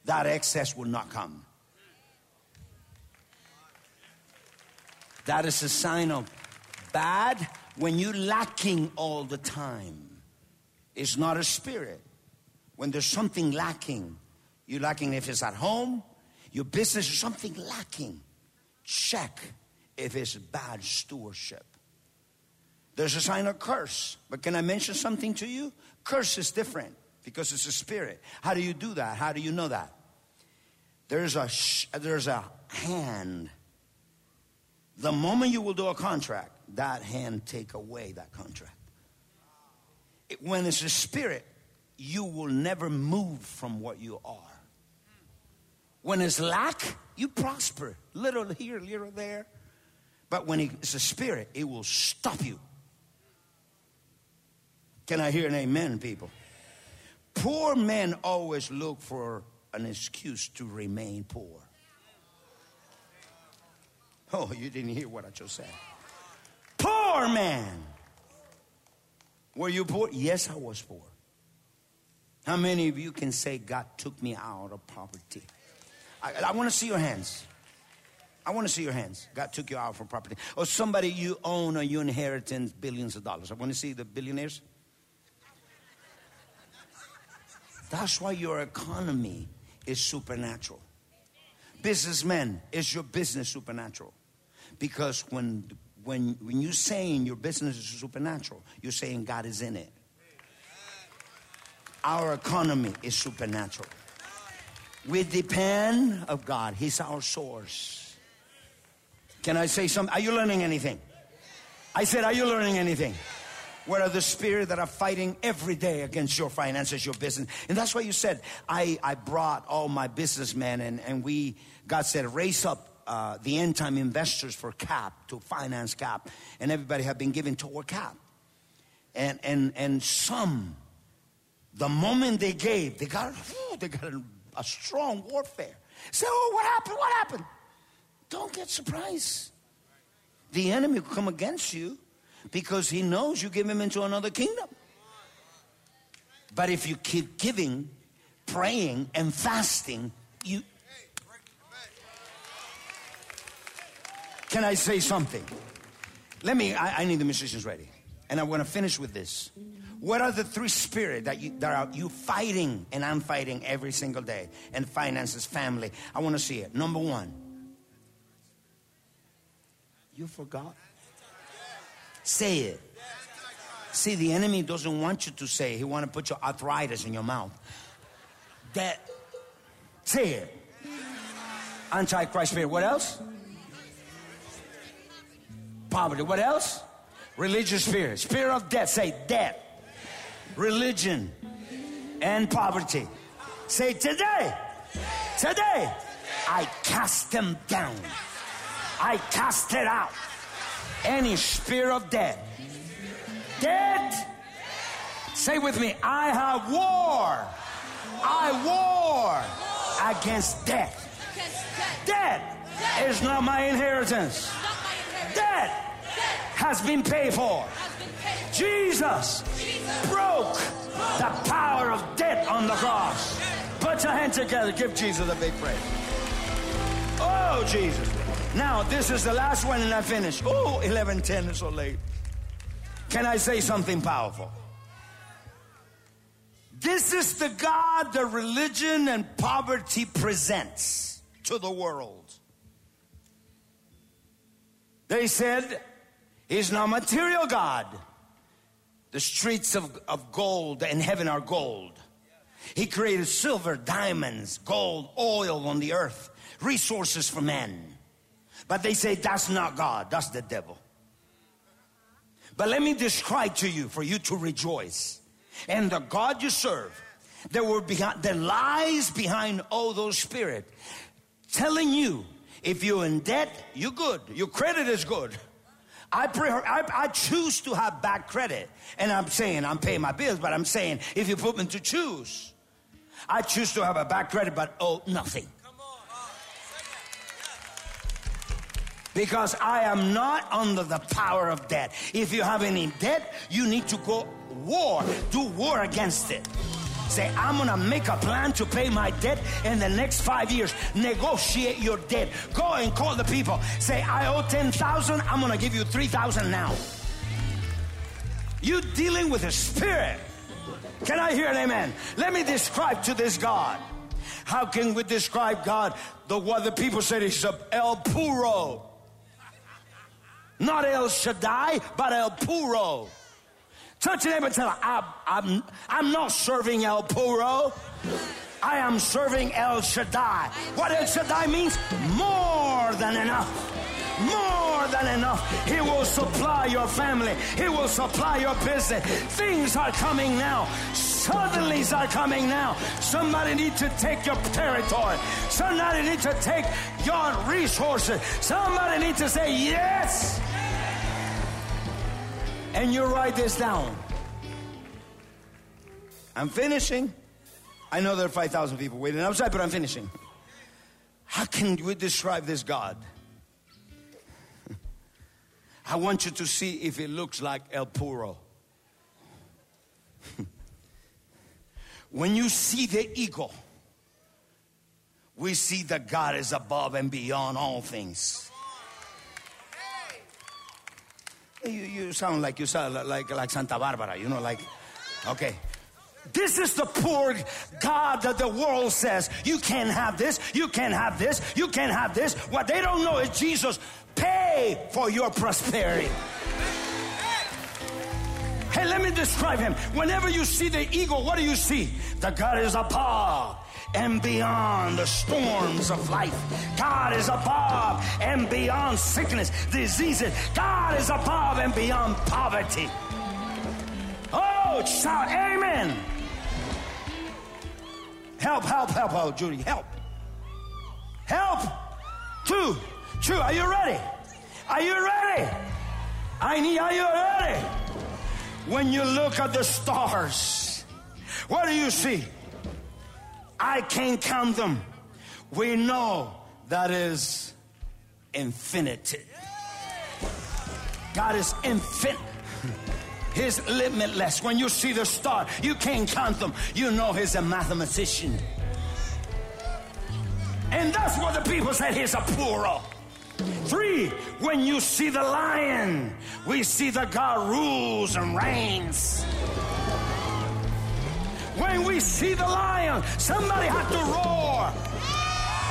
that excess will not come. That is a sign of bad when you're lacking all the time. It's not a spirit. When there's something lacking, you're lacking if it's at home, your business is something lacking. Check if it's bad stewardship. There's a sign of curse. But can I mention something to you? Curse is different because it's a spirit. How do you do that? How do you know that? There's a, sh- there's a hand the moment you will do a contract, that hand take away that contract. It, when it's a spirit, you will never move from what you are. When it's lack, you prosper. Little here, little there. But when it's a spirit, it will stop you. Can I hear an amen, people? Poor men always look for an excuse to remain poor. Oh, you didn't hear what I just said. Poor man. Were you poor? Yes, I was poor. How many of you can say God took me out of poverty? I, I want to see your hands. I want to see your hands. God took you out from property. Or somebody you own or you inherit billions of dollars. I want to see the billionaires. That's why your economy is supernatural. Businessmen, is your business supernatural? Because when, when, when you're saying your business is supernatural, you're saying God is in it. Our economy is supernatural. We depend of God. He's our source. Can I say something? Are you learning anything? I said, are you learning anything? What are the spirit that are fighting every day against your finances, your business? And that's why you said, I, I brought all my businessmen and, and we, God said, raise up uh, the end time investors for CAP to finance CAP, and everybody have been given toward CAP. And, and, and some, the moment they gave, they got, they got a, strong warfare. Say, oh, what happened? What happened? Don't get surprised. The enemy will come against you because he knows you give him into another kingdom. But if you keep giving, praying, and fasting, you, Can I say something? Let me, I, I need the musicians ready. And I want to finish with this. What are the three spirits that you that are you fighting and I'm fighting every single day? And finances, family. I want to see it. Number one. You forgot. Say it. See, the enemy doesn't want you to say. He want to put your arthritis in your mouth. That. Say it. Antichrist spirit. What else? poverty. What else? Religious spirit. Spirit of death. Say death. Religion and poverty. Say today. Today. I cast them down. I cast it out. Any spirit of death. Death. Say with me, I have war. I war against death. Death is not my inheritance. Death has been paid for. Jesus broke the power of death on the cross. Put your hands together. Give Jesus a big praise. Oh, Jesus. Now, this is the last one and I finish. Oh, 1110 is so late. Can I say something powerful? This is the God that religion and poverty presents. to the world. They said, He's not material God. The streets of, of gold in heaven are gold. He created silver, diamonds, gold, oil on the earth, resources for men. But they say that's not God, that's the devil. But let me describe to you for you to rejoice. And the God you serve, there were behind the lies behind all those spirit telling you if you're in debt, you're good. Your credit is good. I, pre- I, I, choose to have bad credit. And I'm saying I'm paying my bills, but I'm saying if you put me to choose, I choose to have a bad credit but owe nothing. Because I am not under the power of debt. If you have any debt, you need to go war, do war against it. Say, I'm gonna make a plan to pay my debt in the next five years. Negotiate your debt. Go and call the people. Say, I owe 10,000, I'm gonna give you 3,000 now. You dealing with a spirit. Can I hear an amen? Let me describe to this God. How can we describe God? The what the people said a El Puro. Not El Shaddai, but El Puro. Touch your neighbor and tell him, I'm, I'm, I'm not serving El Puro. I am serving El Shaddai. What El Shaddai means? More than enough more than enough. He will supply your family. He will supply your business. Things are coming now. Suddenlies are coming now. Somebody need to take your territory. Somebody need to take your resources. Somebody need to say yes. And you write this down. I'm finishing. I know there are 5,000 people waiting outside, but I'm finishing. How can we describe this God? I want you to see if it looks like El Puro. when you see the eagle, we see that God is above and beyond all things. You, you sound like you sound like, like Santa Barbara, you know, like, okay. This is the poor God that the world says you can't have this, you can't have this, you can't have this. What they don't know is Jesus pay for your prosperity. Hey, let me describe him. Whenever you see the eagle, what do you see? The God is above and beyond the storms of life. God is above and beyond sickness, diseases. God is above and beyond poverty. Oh, shout, Amen. Help, help, help, help, Judy, help. Help. Two, two, are you ready? Are you ready? I need, are you ready? When you look at the stars, what do you see? I can't count them. We know that is infinity. God is infinite. He's limitless. When you see the star, you can't count them. You know He's a mathematician. And that's what the people said He's a puro. Three, when you see the lion, we see that God rules and reigns. When we see the lion, somebody had to roar.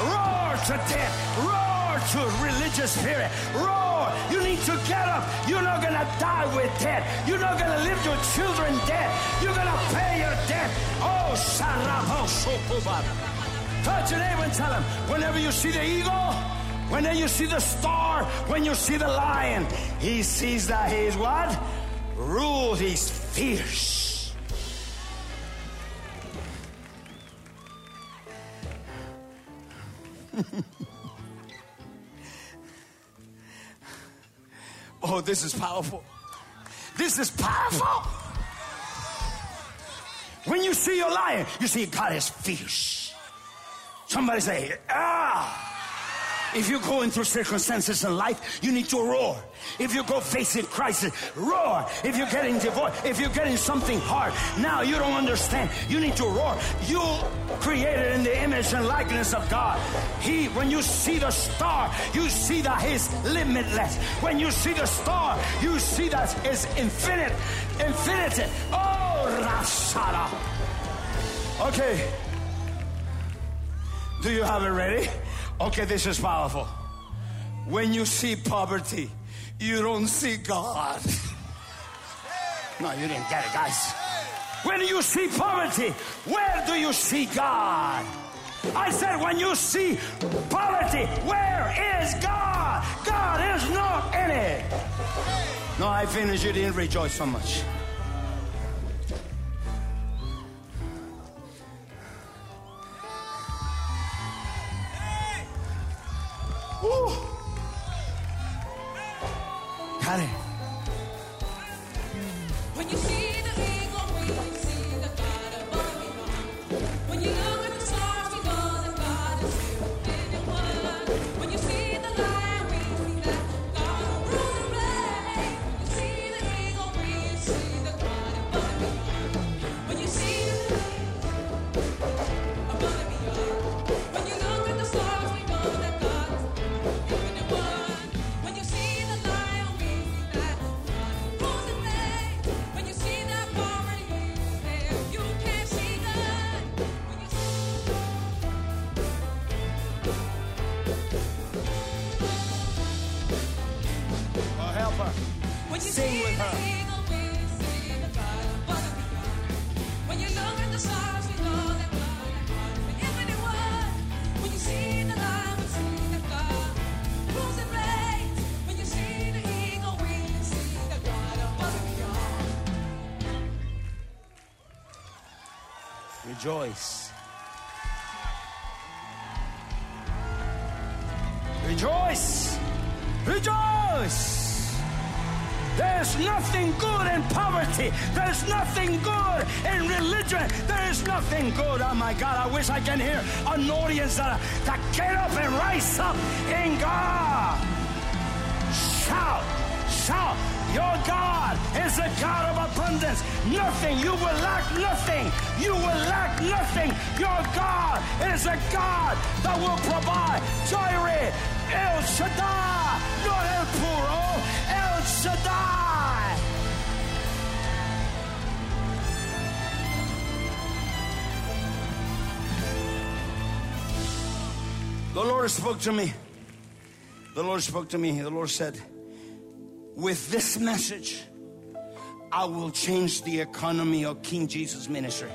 Roar to death. Roar to religious spirit. Roar. You need to get up. You're not going to die with debt. You're not going to leave your children dead. You're going to pay your debt. Oh, Sarabo Shokubab. Touch your neighbor and tell him, whenever you see the eagle, whenever you see the star, when you see the lion, he sees that he's what? Rules, he's fierce. oh, this is powerful. This is powerful. When you see your lion, you see God is fierce. Somebody say, ah. If you're going through circumstances in life, you need to roar. If you go facing crisis, roar. If you're getting divorced, if you're getting something hard, now you don't understand. You need to roar. You created in the image and likeness of God. He, when you see the star, you see that He's limitless. When you see the star, you see that it's infinite, infinity. Oh, Rashada. Okay. Do you have it ready? Okay, this is powerful. When you see poverty, you don't see God. No, you didn't get it, guys. When you see poverty, where do you see God? I said, when you see poverty, where is God? God is not in it. No, I finished. You didn't rejoice so much. Got it. When you see There's nothing good in religion. There's nothing good. Oh my God, I wish I can hear an audience that, that get up and rise up in God. Shout, shout. Your God is a God of abundance. Nothing. You will lack nothing. You will lack nothing. Your God is a God that will provide. Jireh, El Shaddai, not El Puro, The Lord spoke to me. The Lord spoke to me. The Lord said, with this message, I will change the economy of King Jesus' ministry.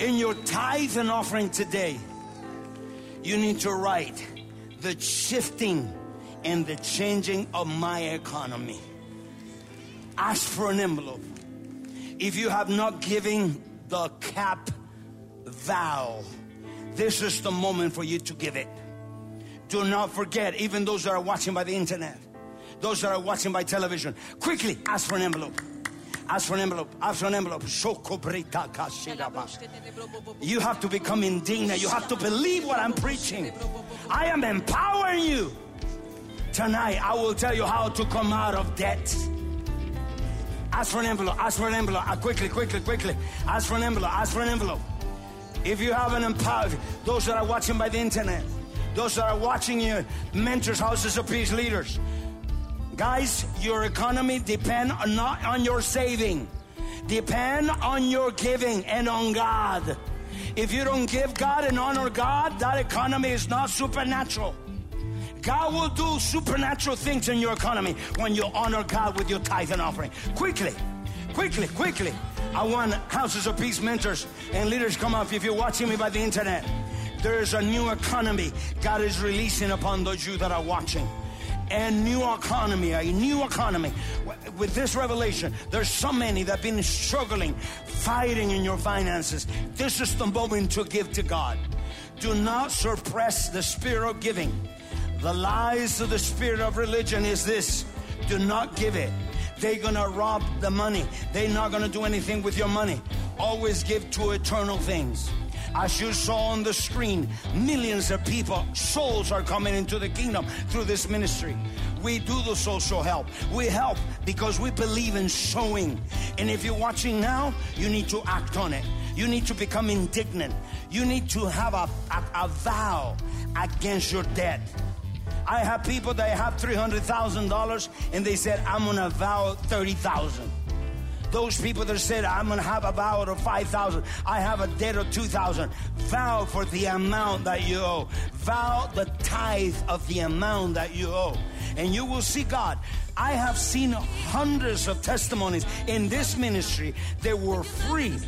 In your tithe and offering today, you need to write the shifting and the changing of my economy. Ask for an envelope. If you have not given the cap vow, this is the moment for you to give it. Do not forget, even those that are watching by the internet, those that are watching by television, quickly ask for an envelope. Ask for an envelope. Ask for an envelope. You have to become indignant. You have to believe what I'm preaching. I am empowering you. Tonight, I will tell you how to come out of debt. Ask for an envelope. Ask for an envelope. Ah, quickly, quickly, quickly. Ask for an envelope. Ask for an envelope. If you have an empowered, those that are watching by the internet, those that are watching you, mentors, houses of peace leaders, guys, your economy depend on, not on your saving, depend on your giving and on God. If you don't give God and honor God, that economy is not supernatural. God will do supernatural things in your economy when you honor God with your tithe and offering. Quickly, quickly, quickly. I want houses of peace mentors and leaders come up if you're watching me by the internet. There is a new economy God is releasing upon those you that are watching. And new economy, a new economy. With this revelation, there's so many that have been struggling, fighting in your finances. This is the moment to give to God. Do not suppress the spirit of giving. The lies of the spirit of religion is this do not give it. They're gonna rob the money. They're not gonna do anything with your money. Always give to eternal things. As you saw on the screen, millions of people, souls are coming into the kingdom through this ministry. We do the social help. We help because we believe in sowing. And if you're watching now, you need to act on it. You need to become indignant. You need to have a, a, a vow against your debt. I have people that have $300,000 and they said, I'm going to vow 30,000. Those people that said, I'm going to have a vow of 5,000, I have a debt of 2,000. Vow for the amount that you owe. Vow the tithe of the amount that you owe. And you will see God. I have seen hundreds of testimonies in this ministry that were free.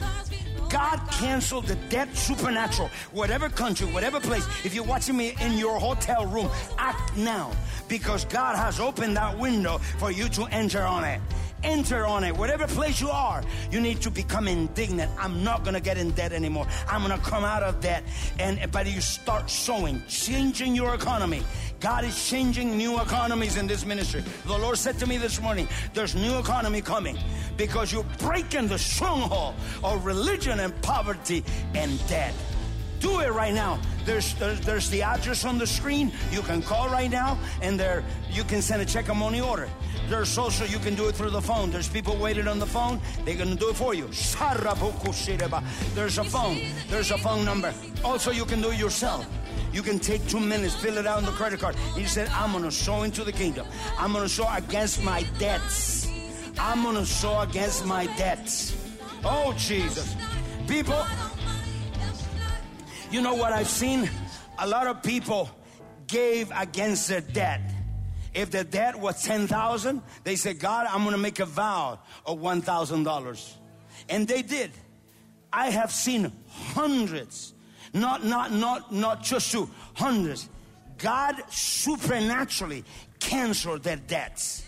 God canceled the debt supernatural. Whatever country, whatever place, if you're watching me in your hotel room, act now because God has opened that window for you to enter on it. Enter on it. Whatever place you are, you need to become indignant. I'm not going to get in debt anymore. I'm going to come out of debt. And but you start sowing, changing your economy. God is changing new economies in this ministry. The Lord said to me this morning, there's new economy coming because you're breaking the stronghold of religion and poverty and debt. Do it right now. There's, there's there's the address on the screen. You can call right now, and there you can send a check or money order. There's also you can do it through the phone. There's people waiting on the phone. They're gonna do it for you. There's a phone. There's a phone number. Also, you can do it yourself. You can take two minutes, fill it out on the credit card. You said, I'm gonna sow into the kingdom. I'm gonna sow against my debts. I'm gonna sow against my debts. Oh Jesus. People, you know what I've seen? A lot of people gave against their debt. If the debt was 10,000, they said, God, I'm going to make a vow of $1,000. And they did. I have seen hundreds, not, not, not, not just two, hundreds. God supernaturally canceled their debts.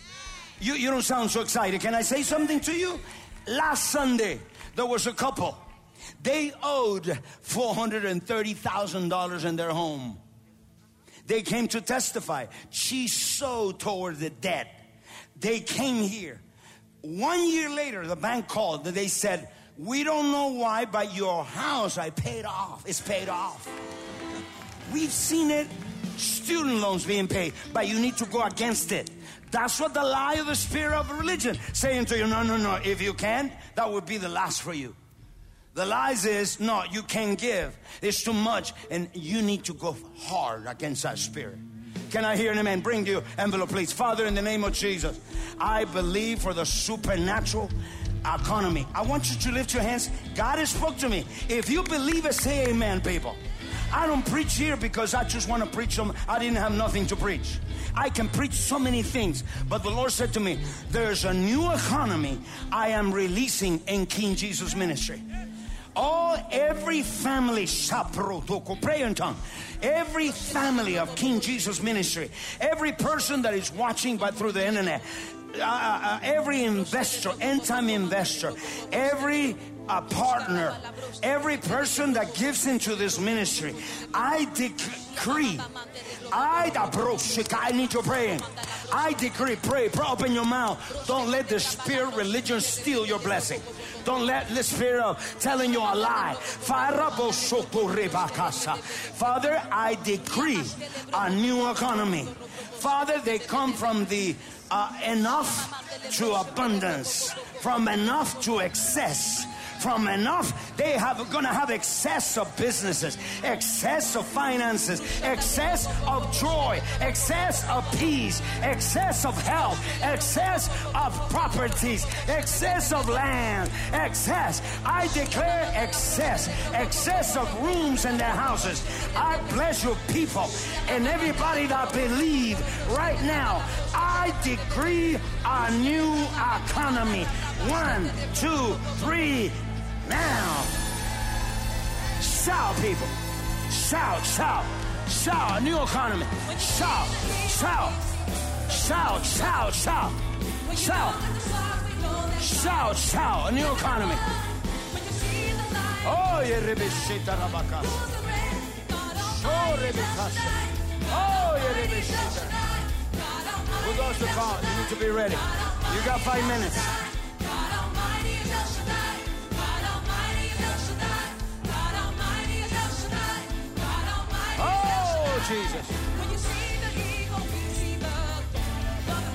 You, you don't sound so excited. Can I say something to you? Last Sunday, there was a couple. They owed $430,000 in their home. They came to testify. She sowed toward the debt. They came here. One year later, the bank called and they said, We don't know why, but your house I paid off. It's paid off. We've seen it. Student loans being paid, but you need to go against it. That's what the lie of the spirit of religion saying to you, no, no, no. If you can, that would be the last for you. The lies is, no, you can't give. It's too much. And you need to go hard against that spirit. Can I hear an amen? Bring you envelope, please. Father, in the name of Jesus, I believe for the supernatural economy. I want you to lift your hands. God has spoke to me. If you believe it, say amen, people. I don't preach here because I just want to preach them. I didn't have nothing to preach. I can preach so many things, but the Lord said to me, "There's a new economy I am releasing in King Jesus ministry." All every family, pray in tongue. Every family of King Jesus ministry, every person that is watching but through the internet, uh, uh, every investor, end time investor, every uh, partner, every person that gives into this ministry, I decree, I, approach, I need you praying. I decree, pray, pray, open your mouth. Don't let the spirit religion steal your blessing. Don't let the spirit of telling you a lie. Father, I decree a new economy. Father, they come from the uh, enough to abundance, from enough to excess from enough, they have gonna have excess of businesses, excess of finances, excess of joy, excess of peace, excess of health, excess of properties, excess of land, excess. I declare excess, excess of rooms in their houses. I bless your people and everybody that believe right now. I decree a new economy. One, two, three, now. Shout, people. Shout, shout, shout. A new economy. Shout, shout, shout, shout, shout, shout, shout, shout. A new economy. Oh, yeah, Rebeshita Rabaka. Oh, Rebekasa. Oh, yeah, Rebeshita. Who goes to call? You need to be ready. You got five minutes. Oh, Jesus.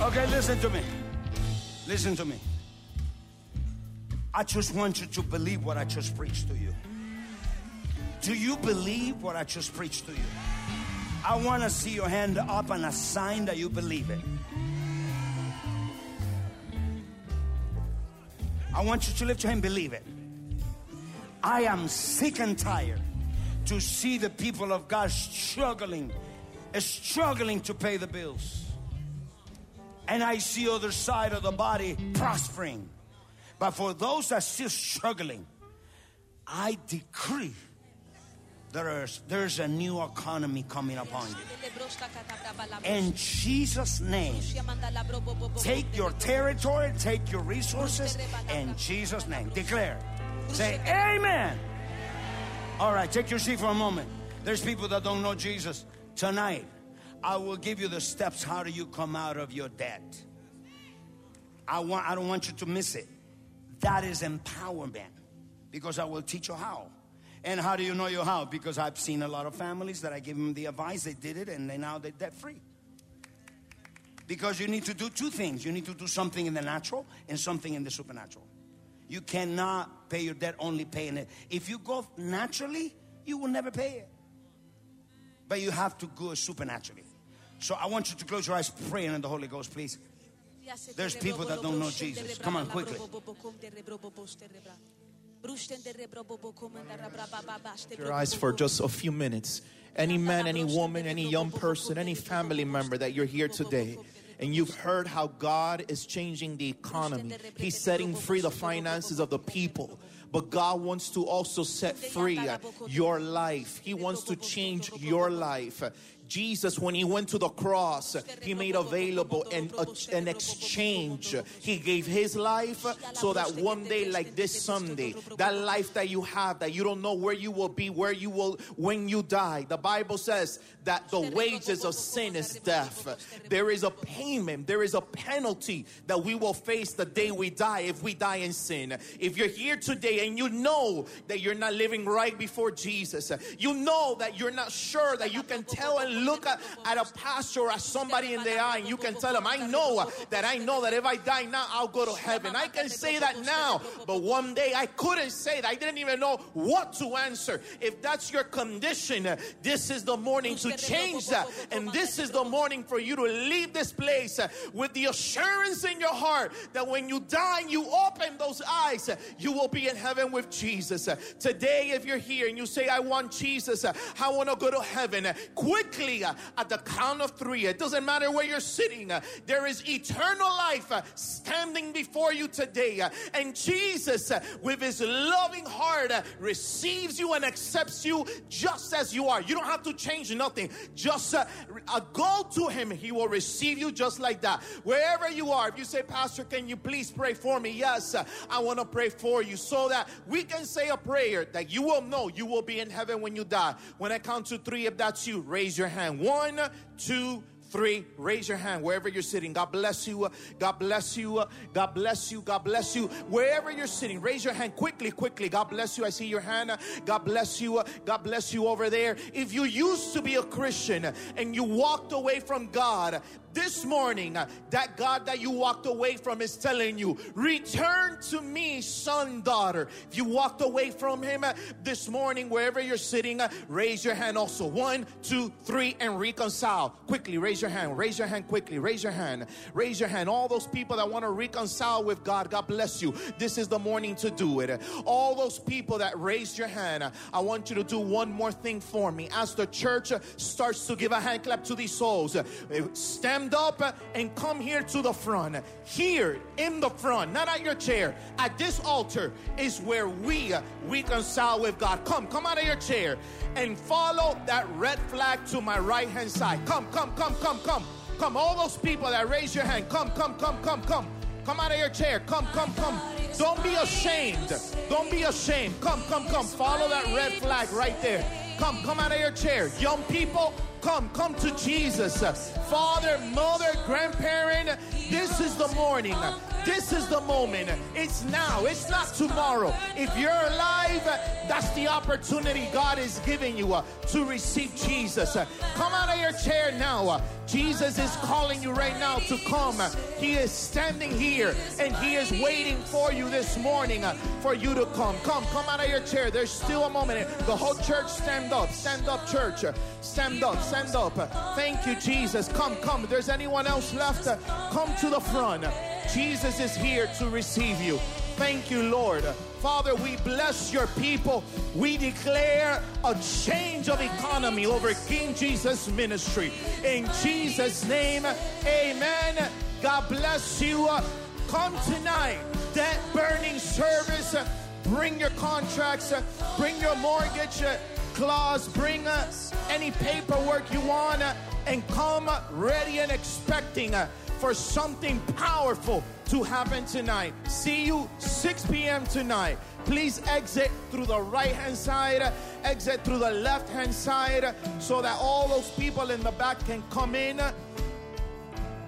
Okay, listen to me. Listen to me. I just want you to believe what I just preached to you. Do you believe what I just preached to you? I want to see your hand up and a sign that you believe it. I want you to lift your hand, believe it. I am sick and tired to see the people of God struggling, struggling to pay the bills. And I see other side of the body prospering. But for those that still struggling, I decree there's, there's a new economy coming upon you. In Jesus' name, take your territory, take your resources. In Jesus' name, declare. Say, Amen. All right, take your seat for a moment. There's people that don't know Jesus. Tonight, I will give you the steps. How do you come out of your debt? I want. I don't want you to miss it. That is empowerment, because I will teach you how. And how do you know you how? Because I've seen a lot of families that I give them the advice. They did it, and they now they're debt free. Because you need to do two things. You need to do something in the natural and something in the supernatural. You cannot pay your debt only paying it. If you go naturally, you will never pay it. But you have to go supernaturally. So I want you to close your eyes, praying in the Holy Ghost, please. There's people that don't know Jesus. Come on, quickly. your eyes for just a few minutes. Any man, any woman, any young person, any family member that you're here today, and you've heard how God is changing the economy, He's setting free the finances of the people. But God wants to also set free your life. He wants to change your life. Jesus, when he went to the cross, he made available an, a- an exchange. He gave his life so that one day, like this Sunday, that life that you have, that you don't know where you will be, where you will, when you die. The Bible says that the wages of sin is death. There is a payment, there is a penalty that we will face the day we die if we die in sin. If you're here today and you know that you're not living right before Jesus, you know that you're not sure that you can tell and look at, at a pastor or somebody in the eye and you can tell them, I know that I know that if I die now, I'll go to heaven. I can say that now, but one day I couldn't say that. I didn't even know what to answer. If that's your condition, this is the morning to change that. And this is the morning for you to leave this place with the assurance in your heart that when you die you open those eyes, you will be in heaven with Jesus. Today, if you're here and you say, I want Jesus, I want to go to heaven, quickly uh, at the count of three, it doesn't matter where you're sitting, uh, there is eternal life uh, standing before you today. And Jesus, with his loving heart, receives you and accepts you just as you are. You don't have to change nothing. Just uh, uh, go to him. He will receive you just like that. Wherever you are, if you say, Pastor, can you please pray for me? Yes, I want to pray for you so that we can say a prayer that you will know you will be in heaven when you die. When I count to three, if that's you, raise your hand. One, two, three. Raise your hand wherever you're sitting. God bless you. God bless you. God bless you. God bless you. Wherever you're sitting, raise your hand quickly, quickly. God bless you. I see your hand. God bless you. God bless you over there. If you used to be a Christian and you walked away from God, this morning, uh, that God that you walked away from is telling you, Return to me, son, daughter. If you walked away from Him uh, this morning, wherever you're sitting, uh, raise your hand also. One, two, three, and reconcile. Quickly, raise your hand. Raise your hand quickly. Raise your hand. Raise your hand. All those people that want to reconcile with God, God bless you. This is the morning to do it. All those people that raised your hand, I want you to do one more thing for me. As the church starts to give a hand clap to these souls, stand up and come here to the front. Here in the front, not at your chair, at this altar is where we reconcile with God. Come, come out of your chair and follow that red flag to my right hand side. Come, come, come, come, come. Come, all those people that raise your hand, come, come, come, come, come. Come out of your chair. Come, come, come. Don't be ashamed. Don't be ashamed. Come, come, come. Follow that red flag right there. Come, come out of your chair. Young people, come, come to Jesus. Father, mother, grandparent, this is the morning. This is the moment. It's now. It's not tomorrow. If you're alive, that's the opportunity God is giving you uh, to receive Jesus. Come out of your chair now. Jesus is calling you right now to come. He is standing here and He is waiting for you this morning uh, for you to come. Come, come out of your chair. There's still a moment. The whole church stand up. Stand up, church. Stand up. Stand up. Uh, Thank you, Jesus. Come, come. There's anyone else left, come to the front. Jesus is here to receive you. thank you, Lord. Father, we bless your people. We declare a change of economy over King Jesus ministry. In Jesus' name, amen. God bless you. Come tonight, debt burning service. Bring your contracts, bring your mortgage clause, bring uh, any paperwork you want, uh, and come ready and expecting uh, for something powerful to happen tonight. See you 6 p.m. tonight. Please exit through the right hand side, exit through the left hand side, so that all those people in the back can come in.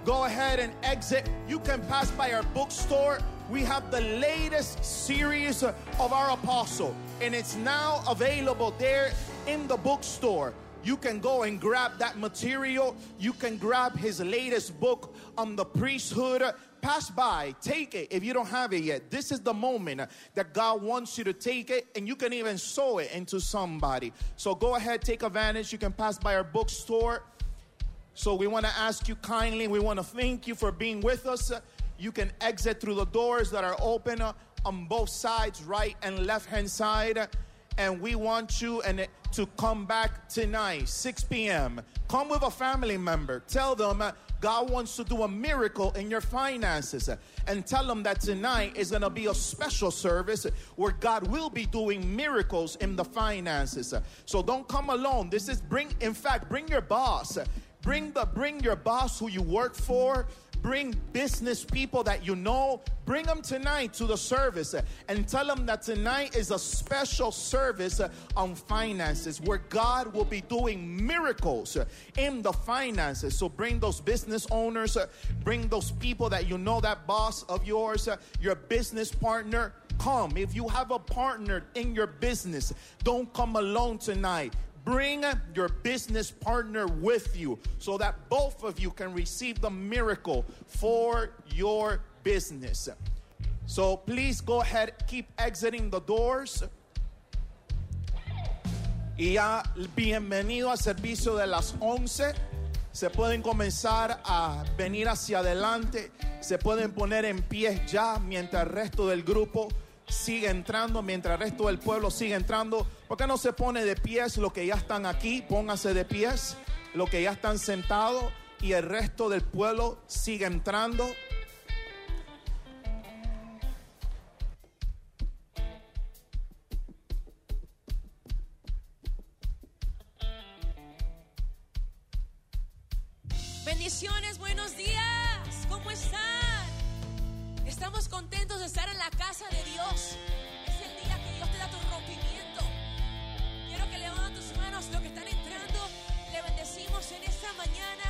Go ahead and exit. You can pass by our bookstore. We have the latest series of our apostle, and it's now available there in the bookstore. You can go and grab that material. You can grab his latest book on the priesthood. Pass by, take it if you don't have it yet. This is the moment that God wants you to take it, and you can even sow it into somebody. So go ahead, take advantage. You can pass by our bookstore. So we want to ask you kindly, we want to thank you for being with us. You can exit through the doors that are open uh, on both sides, right and left hand side. And we want you and to come back tonight, 6 p.m. Come with a family member. Tell them uh, God wants to do a miracle in your finances. uh, And tell them that tonight is going to be a special service where God will be doing miracles in the finances. So don't come alone. This is bring, in fact, bring your boss. Bring the bring your boss who you work for. Bring business people that you know. Bring them tonight to the service uh, and tell them that tonight is a special service uh, on finances where God will be doing miracles uh, in the finances. So bring those business owners, bring those people that you know, that boss of yours, your business partner. Come. If you have a partner in your business, don't come alone tonight. Bring your business partner with you so that both of you can receive the miracle for your business. So please go ahead, keep exiting the doors. Y ya bienvenido al servicio de las 11. Se pueden comenzar a venir hacia adelante. Se pueden poner en pie ya mientras el resto del grupo sigue entrando, mientras el resto del pueblo sigue entrando. ¿Por qué no se pone de pies los que ya están aquí? Póngase de pies los que ya están sentados y el resto del pueblo sigue entrando. Bendiciones, buenos días. ¿Cómo están? Estamos contentos de estar en la casa de Dios. Es el día que Dios te da tu rompimiento. Quiero que levanten tus manos los que están entrando. Le bendecimos en esta mañana.